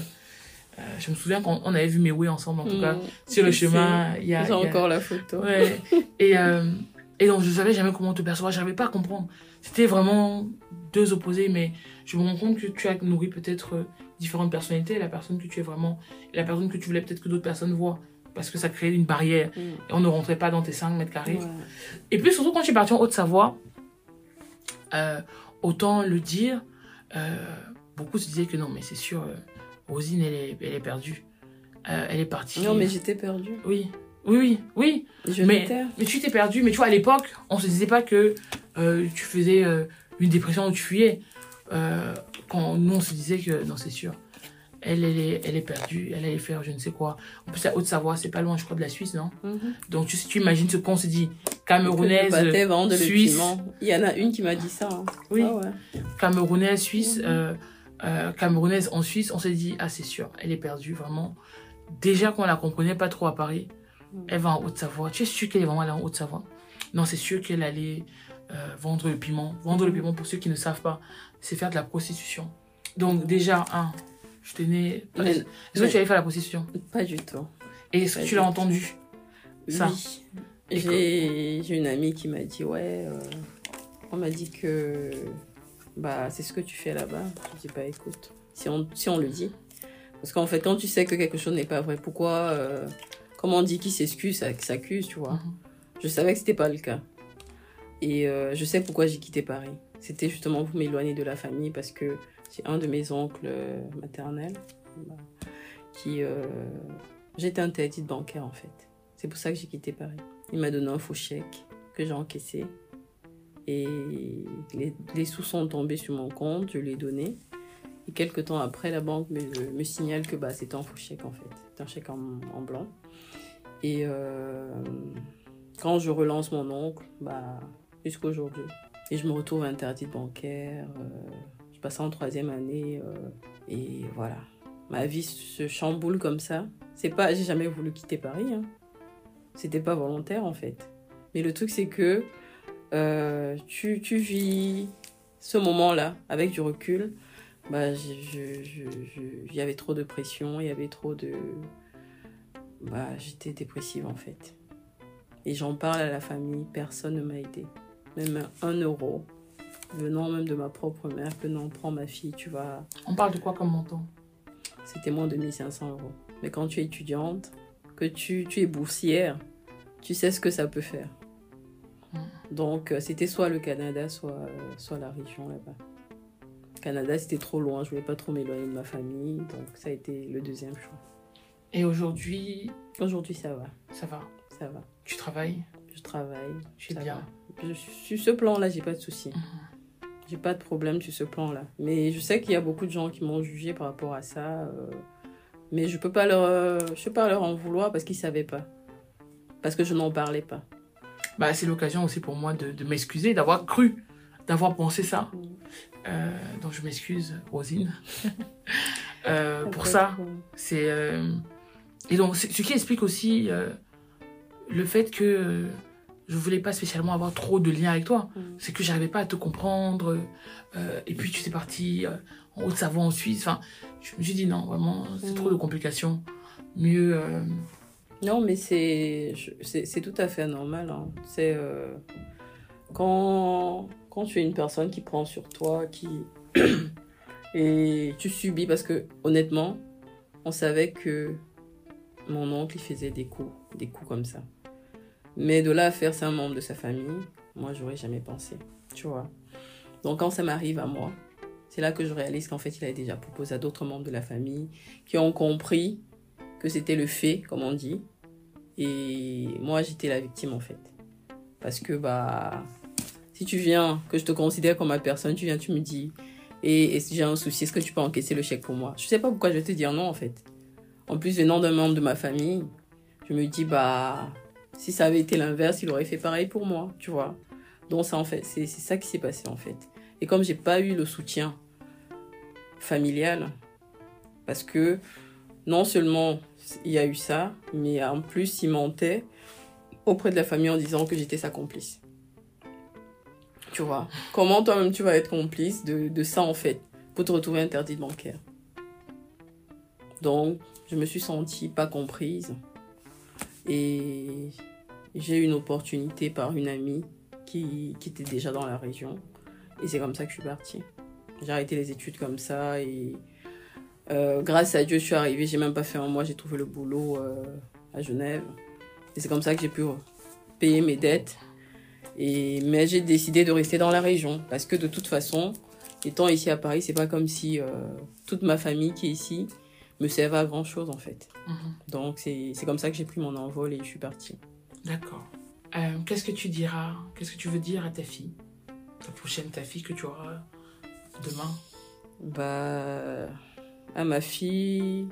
euh, je me souviens qu'on on avait vu Mewe ensemble en tout cas. Mm. Sur le chemin, il y a. Y encore la photo. Ouais. et, euh, et donc, je savais jamais comment te percevoir. J'arrivais pas à comprendre. C'était vraiment deux opposés, mais je me rends compte que tu as nourri peut-être euh, différentes personnalités. La personne que tu es vraiment, et la personne que tu voulais peut-être que d'autres personnes voient. Parce que ça créait une barrière. Mm. Et on ne rentrait pas dans tes 5 mètres carrés. Ouais. Et puis surtout quand je suis partie en Haute-Savoie, euh, autant le dire, euh, beaucoup se disaient que non, mais c'est sûr, euh, Rosine, elle est, elle est perdue. Elle est partie. Non, mais j'étais perdue. Oui, oui, oui, oui. Je Mais, tu t'es perdue. Mais tu vois, à l'époque, on se disait pas que euh, tu faisais euh, une dépression ou tu fuyais. Euh, quand nous, on se disait que non, c'est sûr. Elle, elle est, elle est perdue, elle allait faire je ne sais quoi. En plus, la Haute-Savoie, c'est pas loin, je crois, de la Suisse, non? Mhm. Donc, tu, tu imagines ce qu'on se dit. Camerounaise, de Suisse. Il y en a une qui m'a dit ça. hein. Oui. Ah ouais. Camerounaise, Suisse, Mhm. Camerounaise en Suisse, on s'est dit, ah, c'est sûr, elle est perdue, vraiment. Déjà qu'on la comprenait pas trop à Paris. Elle va en Haute-Savoie. Tu es sûr qu'elle est vraiment allée en Haute-Savoie? Non, c'est sûr qu'elle allait euh, vendre le piment. Vendre le piment, pour ceux qui ne savent pas, c'est faire de la prostitution. Donc, déjà, un, je tenais. Est-ce que tu allais faire la prostitution? Pas du tout. Et est-ce que tu l'as entendu Ça? Oui. J'ai une amie qui m'a dit ouais. euh, on m'a dit que bah c'est ce que tu fais là-bas. Je dis bah écoute, si on si on le dit, parce qu'en fait quand tu sais que quelque chose n'est pas vrai, pourquoi euh, comment on dit qui s'excuse, ça- s'accuse, tu vois. Mhm. Je savais que c'était pas le cas. Et euh, je sais pourquoi j'ai quitté Paris. C'était justement pour m'éloigner de la famille parce que j'ai un de mes oncles euh, maternels qui euh, j'étais interdite bancaire en fait. C'est pour ça que j'ai quitté Paris. Il m'a donné un faux chèque que j'ai encaissé. Et les, les sous sont tombés sur mon compte, je l'ai donné. Et quelques temps après, la banque me, me signale que bah, c'était un faux chèque en fait. C'était un chèque en, en blanc. Et euh, quand je relance mon oncle, bah, jusqu'à aujourd'hui. Et je me retrouve interdite bancaire. euh, je passe en troisième année. euh, et voilà. Ma vie se chamboule comme ça. C'est pas, j'ai jamais voulu quitter Paris. Hein. C'était pas volontaire en fait. Mais le truc c'est que tu, vis ce moment-là avec du recul. Bah, il y avait trop de pression, il y avait trop de. Bah, j'étais dépressive en fait. Et j'en parle à la famille, personne ne m'a aidé. même un euro, venant même de ma propre mère, que non, prends ma fille, tu vas. On parle de quoi comme montant? C'était moins de 1500 euros. Mais quand tu es étudiante, que tu, tu es boursière, tu sais ce que ça peut faire. Mm. Donc, euh, c'était soit le Canada, soit, euh, soit la région là-bas. Canada, c'était trop loin, je voulais pas trop m'éloigner de ma famille, donc ça a été le deuxième choix. Et aujourd'hui, Aujourd'hui, ça va, ça va. ça va. Tu travailles, Je travaille, tu es bien? Je, sur ce plan-là, j'ai pas de soucis. Mhm. J'ai pas de problème sur ce plan-là. Mais je sais qu'il y a beaucoup de gens qui m'ont jugé par rapport à ça. euh, mais je peux pas leur, euh, je peux pas leur en vouloir parce qu'ils savaient pas. Parce que je n'en parlais pas. Bah, c'est l'occasion aussi pour moi de, de m'excuser, d'avoir cru, d'avoir pensé ça. Euh, donc je m'excuse, Rosine, pour ça. C'est et donc ce qui explique aussi euh, le fait que euh, je voulais pas spécialement avoir trop de liens avec toi. Mm. C'est que j'arrivais pas à te comprendre. euh, et puis tu t'es parti euh, en Haute-Savoie, en Suisse. Enfin, je me suis dit non, vraiment, c'est Mm. trop de complications. Mieux. Non, mais c'est tout à fait normal. hein. C'est quand, quand tu es une personne qui prend sur toi, qui et tu subis parce que honnêtement, on savait que mon oncle il faisait des coups, des coups comme ça. Mais de là à faire c'est un membre de sa famille, moi j'aurais jamais pensé, tu vois. Donc quand ça m'arrive à moi, c'est là que je réalise qu'en fait il avait déjà proposé à d'autres membres de la famille qui ont compris que c'était le fait, comme on dit. Et moi, j'étais la victime, en fait. Parce que, bah, si tu viens, que je te considère comme ma personne, tu viens, tu me dis, et, et si j'ai un souci, est-ce que tu peux encaisser le chèque pour moi? Je sais pas pourquoi je vais te dire non, en fait. En plus, venant d'un membre de ma famille, je me dis, bah, si ça avait été l'inverse, il aurait fait pareil pour moi, tu vois. Donc, ça, en fait, c'est ça qui s'est passé, en fait. Et comme j'ai pas eu le soutien familial, parce que non seulement il y a eu ça, mais en plus il mentait auprès de la famille en disant que j'étais sa complice. Tu vois Comment toi-même tu vas être complice de, de ça en fait pour te retrouver interdit bancaire? Donc je me suis sentie pas comprise et j'ai eu une opportunité par une amie qui, qui était déjà dans la région et c'est comme ça que je suis partie. J'ai arrêté les études comme ça et euh, grâce à Dieu, je suis arrivée. J'ai même pas fait un mois, j'ai trouvé le boulot euh, à Genève. Et c'est comme ça que j'ai pu payer mes dettes. Et, mais j'ai décidé de rester dans la région. Parce que de toute façon, étant ici à Paris, c'est pas comme si euh, toute ma famille qui est ici me à grand chose en fait. mhm. Donc c'est c'est comme ça que j'ai pris mon envol et je suis partie. D'accord. Euh, Qu'est-ce que tu diras Qu'est-ce que tu veux dire à ta fille? Ta prochaine, ta fille que tu auras demain? Bah, à ma fille,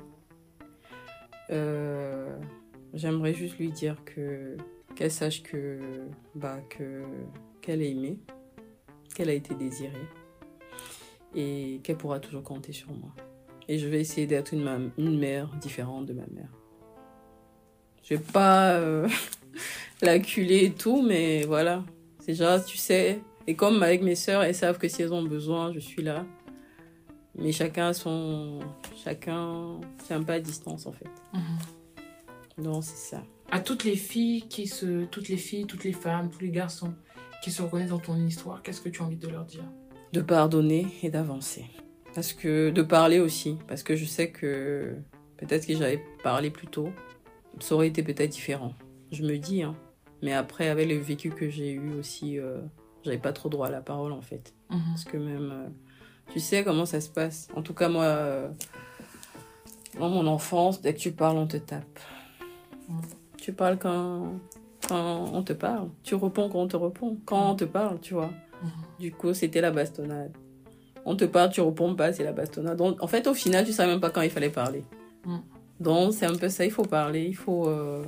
euh, j'aimerais juste lui dire que qu'elle sache que bah que qu'elle est aimée, qu'elle a été désirée et qu'elle pourra toujours compter sur moi. Et je vais essayer d'être une, ma- une mère différente de ma mère. Je vais pas euh, l'acculer et tout, mais voilà. C'est genre, tu sais, et comme avec mes sœurs, elles savent que si elles ont besoin, je suis là. Mais chacun a son. Chacun. C'est un peu à distance en fait. Mhm. Non, c'est ça. À toutes les filles qui se, toutes les filles, toutes les femmes, tous les garçons qui se reconnaissent dans ton histoire, qu'est-ce que tu as envie de leur dire? De pardonner et d'avancer. Parce que. De parler aussi. Parce que je sais que. Peut-être que j'avais parlé plus tôt. Ça aurait été peut-être différent. Je me dis, hein. Mais après, avec le vécu que j'ai eu aussi, euh, j'avais pas trop droit à la parole en fait. Mhm. Parce que même, euh, tu sais comment ça se passe. En tout cas, moi, euh, dans mon enfance, dès que tu parles, on te tape. Mm. Tu parles quand, quand on te parle. Tu réponds quand on te répond. Quand on te parle, tu vois. Mhm. Du coup, c'était la bastonnade. On te parle, tu réponds pas, c'est la bastonnade. Donc, en fait, au final, tu savais même pas quand il fallait parler. Mm. Donc, c'est un peu ça. Il faut parler, il faut, euh,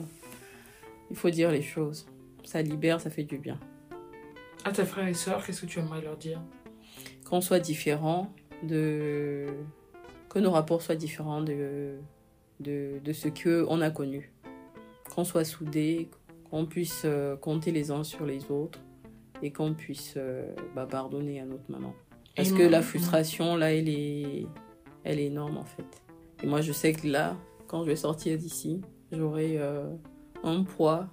il faut dire les choses. Ça libère, ça fait du bien. À tes frères et sœurs, qu'est-ce que tu aimerais leur dire? Qu'on soit différent, de... que nos rapports soient différents de, de, de ce qu'on a connu. Qu'on soit soudés, qu'on puisse euh, compter les uns sur les autres et qu'on puisse euh, bah, pardonner à notre maman. Parce que la frustration, là, elle est, elle est énorme en fait. Et moi, je sais que là, quand je vais sortir d'ici, j'aurai euh, un poids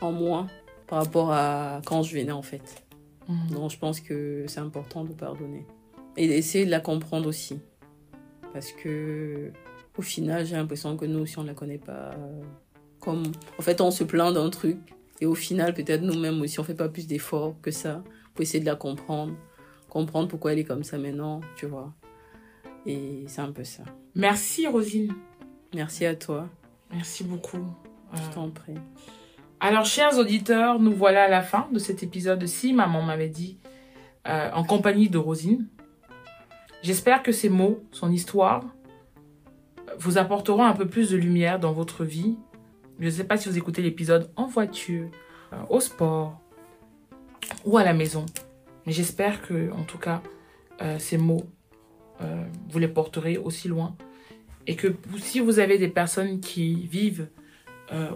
en moins par rapport à quand je venais en fait. Mhm. Donc je pense que c'est important de pardonner. Et d'essayer de la comprendre aussi. Parce que au final, j'ai l'impression que nous aussi, on ne la connaît pas. euh, Comme... En fait, on se plaint d'un truc. Et au final, peut-être nous-mêmes aussi, on fait pas plus d'efforts que ça pour essayer de la comprendre. Comprendre pourquoi elle est comme ça maintenant, tu vois. Et c'est un peu ça. Merci Rosine. Merci à toi. Merci beaucoup. Je Euh, t'en prie. Alors, chers auditeurs, nous voilà à la fin de cet épisode Si Maman m'avait dit, euh, en compagnie de Rosine. J'espère que ces mots, son histoire, vous apporteront un peu plus de lumière dans votre vie. Je ne sais pas si vous écoutez l'épisode en voiture, euh, au sport ou à la maison. Mais j'espère que, en tout cas, euh, ces mots, euh, vous les porterez aussi loin. Et que si vous avez des personnes qui vivent euh,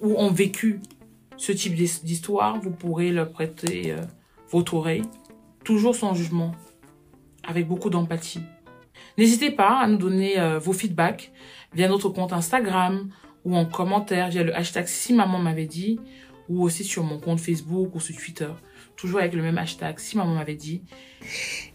ou ont vécu ce type d'his- d'histoire, vous pourrez leur prêter votre oreille, toujours sans jugement, avec beaucoup d'empathie. N'hésitez pas à nous donner vos feedbacks via notre compte Instagram ou en commentaire via le hashtag si m'avait dit ou aussi sur mon compte Facebook ou sur Twitter. Toujours avec le même hashtag si maman m'avait dit.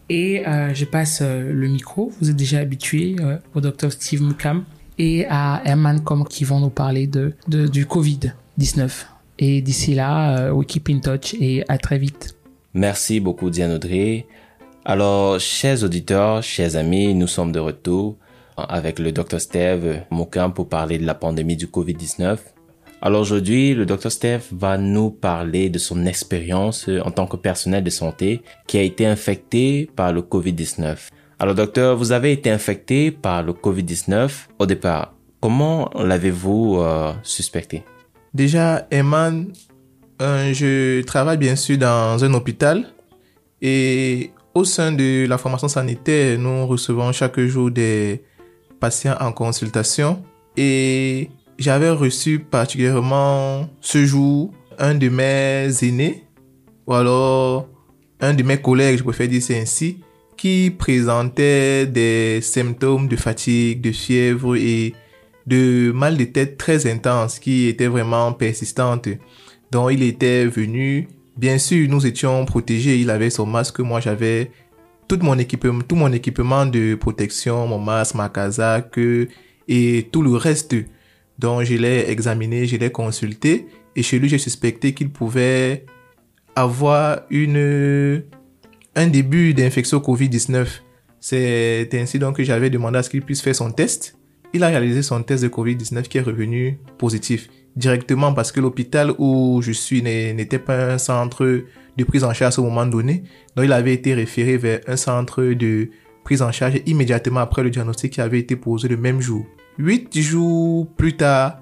Et euh, je passe euh, le micro. Vous êtes déjà habitué euh, au docteur Steve Mukam et à Herman comme qui vont nous parler de, du Covid-19. Et d'ici là, we keep in touch et à très vite. Merci beaucoup, Diane Audrey. Alors, chers auditeurs, chers amis, nous sommes de retour avec le Dr Steve Mokin pour parler de la pandémie du Covid-19. Alors aujourd'hui, le Dr Steve va nous parler de son expérience en tant que personnel de santé qui a été infecté par le Covid-19. Alors docteur, vous avez été infecté par le Covid-19 au départ. Comment l'avez-vous euh, suspecté? Déjà, Eman, euh, je travaille bien sûr dans un hôpital et au sein de la formation sanitaire, nous recevons chaque jour des patients en consultation et j'avais reçu particulièrement ce jour un de mes aînés ou alors un de mes collègues, je préfère dire c'est ainsi, qui présentait des symptômes de fatigue, de fièvre et de mal de tête très intense qui était vraiment persistante. Donc il était venu, bien sûr nous étions protégés, il avait son masque, moi j'avais tout mon équipement, tout mon équipement de protection, mon masque, ma casaque et tout le reste. Donc je l'ai examiné, je l'ai consulté et chez lui j'ai suspecté qu'il pouvait avoir une un début d'infection Covid-19. C'est ainsi donc que j'avais demandé à ce qu'il puisse faire son test il a réalisé son test de Covid-19 qui est revenu positif directement parce que l'hôpital où je suis n'était pas un centre de prise en charge au moment donné. Donc il avait été référé vers un centre de prise en charge immédiatement après le diagnostic qui avait été posé le même jour. Huit jours plus tard,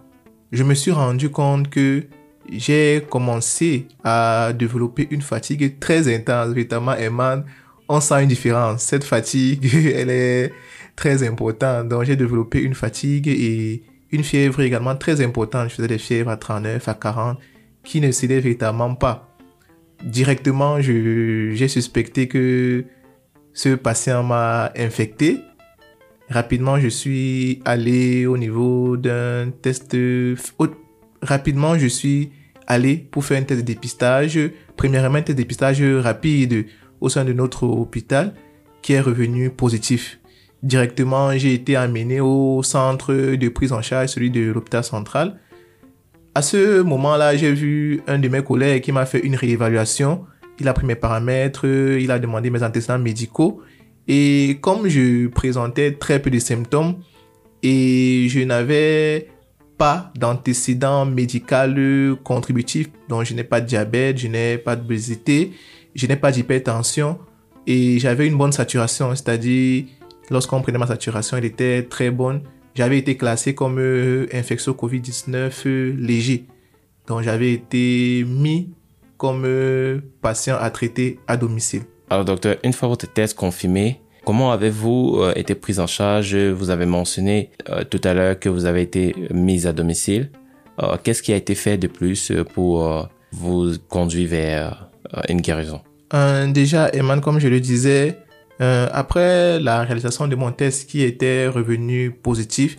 je me suis rendu compte que j'ai commencé à développer une fatigue très intense, véritablement, Eman. On sent une différence. Cette fatigue, elle est très importante. Donc, j'ai développé une fatigue et une fièvre également très importante. Je faisais des fièvres à 39, à 40, qui ne cédaient véritablement pas. Directement, j'ai suspecté que ce patient m'a infecté. Rapidement, je suis allé au niveau d'un test. Rapidement, je suis allé pour faire un test de dépistage. Premièrement, un test de dépistage rapide au sein de notre hôpital qui est revenu positif. Directement, j'ai été amené au centre de prise en charge, celui de l'hôpital central. À ce moment-là, j'ai vu un de mes collègues qui m'a fait une réévaluation. Il a pris mes paramètres, il a demandé mes antécédents médicaux. Et comme je présentais très peu de symptômes et je n'avais pas d'antécédents médicaux contributifs, donc je n'ai pas de diabète, je n'ai pas d'obésité, je n'ai pas d'hypertension et j'avais une bonne saturation, c'est-à-dire lorsqu'on prenait ma saturation, elle était très bonne. J'avais été classé comme euh, infection Covid-19 euh, léger. Donc j'avais été mis comme euh, patient à traiter à domicile. Alors docteur, une fois votre test confirmé, comment avez-vous euh, été pris en charge? Vous avez mentionné euh, tout à l'heure que vous avez été mis à domicile. Euh, Qu'est-ce qui a été fait de plus pour vous conduire vers une guérison? Déjà, Eman, comme je le disais, après la réalisation de mon test qui était revenu positif,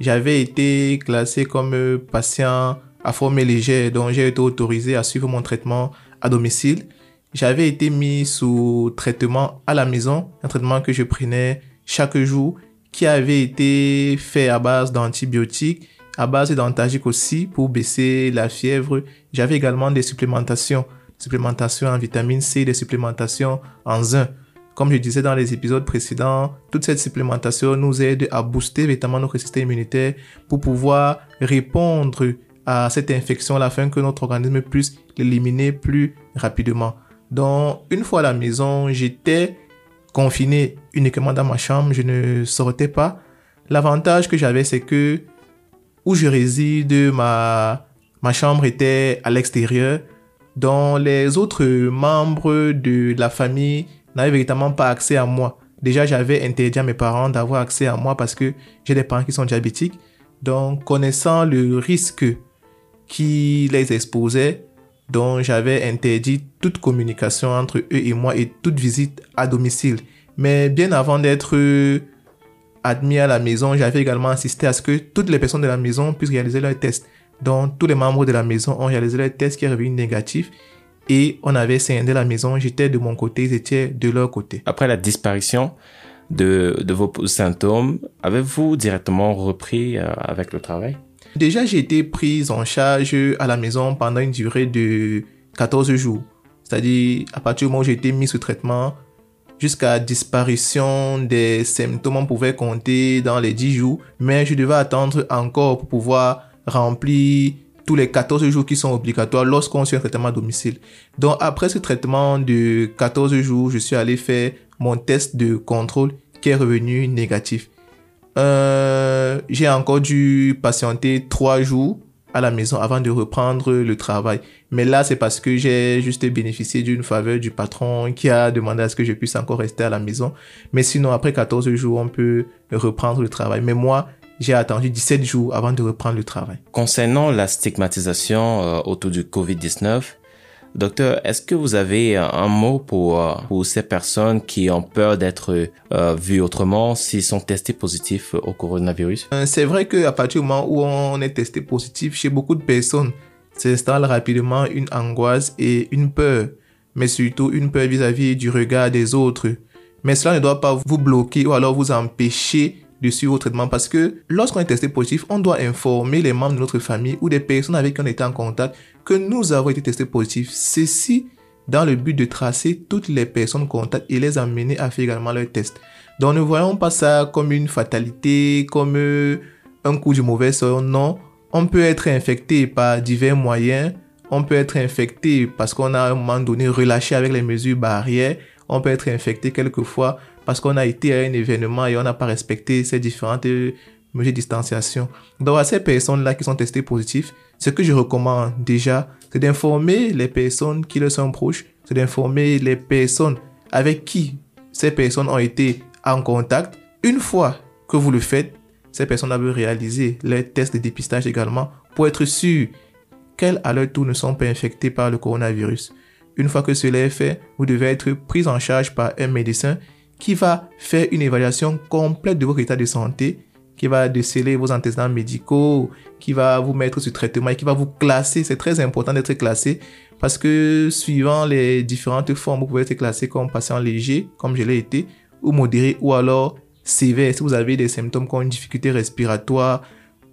j'avais été classé comme patient à forme légère, donc j'ai été autorisé à suivre mon traitement à domicile. J'avais été mis sous traitement à la maison, un traitement que je prenais chaque jour, qui avait été fait à base d'antibiotiques, à base d'antagiques aussi pour baisser la fièvre. J'avais également des supplémentations, supplémentations en vitamine C, des supplémentations en zinc. Comme je disais dans les épisodes précédents, toute cette supplémentation nous aide à booster véritablement notre système immunitaire pour pouvoir répondre à cette infection afin que notre organisme puisse l'éliminer plus rapidement. Donc, une fois à la maison, j'étais confiné uniquement dans ma chambre, je ne sortais pas. L'avantage que j'avais, c'est que où je réside, ma, ma chambre était à l'extérieur, dont les autres membres de la famille n'avait véritablement pas accès à moi. Déjà, j'avais interdit à mes parents d'avoir accès à moi parce que j'ai des parents qui sont diabétiques. Donc, connaissant le risque qui les exposait, donc j'avais interdit toute communication entre eux et moi et toute visite à domicile. Mais bien avant d'être admis à la maison, j'avais également insisté à ce que toutes les personnes de la maison puissent réaliser leurs tests. Donc tous les membres de la maison ont réalisé leurs tests qui est revenu négatif et on avait scindé la maison. J'étais de mon côté, ils étaient de leur côté. Après la disparition de, de vos symptômes, avez-vous directement repris euh, avec le travail? Déjà, j'ai été prise en charge à la maison pendant une durée de 14 jours. C'est-à-dire, à partir du moment où j'ai été mis sous traitement, jusqu'à disparition des symptômes, on pouvait compter dans les 10 jours, mais je devais attendre encore pour pouvoir remplir tous les 14 jours qui sont obligatoires lorsqu'on suit un traitement à domicile. Donc après ce traitement de 14 jours, je suis allé faire mon test de contrôle qui est revenu négatif. Euh, j'ai encore dû patienter 3 jours à la maison avant de reprendre le travail. Mais là, c'est parce que j'ai juste bénéficié d'une faveur du patron qui a demandé à ce que je puisse encore rester à la maison. Mais sinon, après 14 jours, on peut reprendre le travail. Mais moi, j'ai attendu 17 jours avant de reprendre le travail. Concernant la stigmatisation euh, autour du COVID-19, Docteur, est-ce que vous avez un mot pour, euh, pour ces personnes qui ont peur d'être euh, vues autrement s'ils sont testés positifs au coronavirus? C'est vrai qu'à partir du moment où on est testé positif, chez beaucoup de personnes, s'installe rapidement une angoisse et une peur, mais surtout une peur vis-à-vis -vis du regard des autres. Mais cela ne doit pas vous bloquer ou alors vous empêcher de suivre au traitement parce que lorsqu'on est testé positif, on doit informer les membres de notre famille ou des personnes avec qui on était en contact que nous avons été testés positifs. Ceci dans le but de tracer toutes les personnes contacts et les amener à faire également leur test. Donc ne voyons pas ça comme une fatalité, comme euh, un coup du mauvais sort. Non, on peut être infecté par divers moyens. On peut être infecté parce qu'on a à un moment donné relâché avec les mesures barrières. On peut être infecté quelquefois parce qu'on a été à un événement et on n'a pas respecté ces différentes mesures de distanciation. Donc à ces personnes-là qui sont testées positives, ce que je recommande déjà, c'est d'informer les personnes qui leur sont proches, c'est d'informer les personnes avec qui ces personnes ont été en contact. Une fois que vous le faites, ces personnes doivent réaliser les tests de dépistage également pour être sûr qu'elles à leur tour ne sont pas infectées par le coronavirus. Une fois que cela est fait, vous devez être pris en charge par un médecin qui va faire une évaluation complète de votre état de santé, qui va déceler vos antécédents médicaux, qui va vous mettre sur traitement et qui va vous classer. C'est très important d'être classé parce que suivant les différentes formes, vous pouvez être classé comme patient léger, comme je l'ai été, ou modéré, ou alors sévère si vous avez des symptômes comme une difficulté respiratoire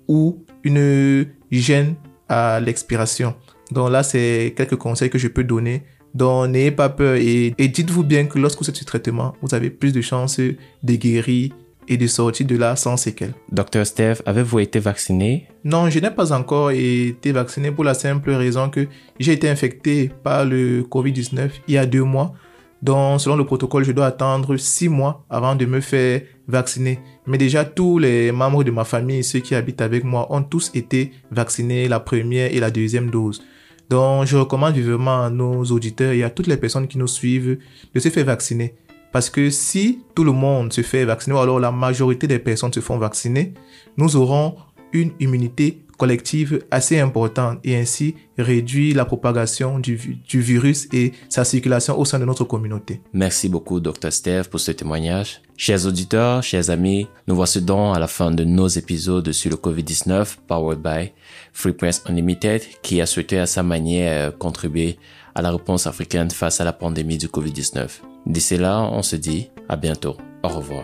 ou une gêne à l'expiration. Donc là, c'est quelques conseils que je peux donner donc, n'ayez pas peur et, dites-vous bien que lorsque vous êtes sur traitement, vous avez plus de chances de guérir et de sortir de là sans séquelles. Docteur Steph, avez-vous été vacciné? Non, je n'ai pas encore été vacciné pour la simple raison que j'ai été infecté par le Covid-19 il y a deux mois. Donc, selon le protocole, je dois attendre six mois avant de me faire vacciner. Mais déjà, tous les membres de ma famille, ceux qui habitent avec moi, ont tous été vaccinés la première et la deuxième dose. Donc, je recommande vivement à nos auditeurs et à toutes les personnes qui nous suivent de se faire vacciner. Parce que si tout le monde se fait vacciner, ou alors la majorité des personnes se font vacciner, nous aurons une immunité collective assez importante et ainsi réduire la propagation du, du virus et sa circulation au sein de notre communauté. Merci beaucoup, Dr. Steve, pour ce témoignage. Chers auditeurs, chers amis, nous voici donc à la fin de nos épisodes sur le COVID-19, powered by Free Press Unlimited, qui a souhaité à sa manière contribuer à la réponse africaine face à la pandémie du COVID-19. D'ici là, on se dit à bientôt. Au revoir.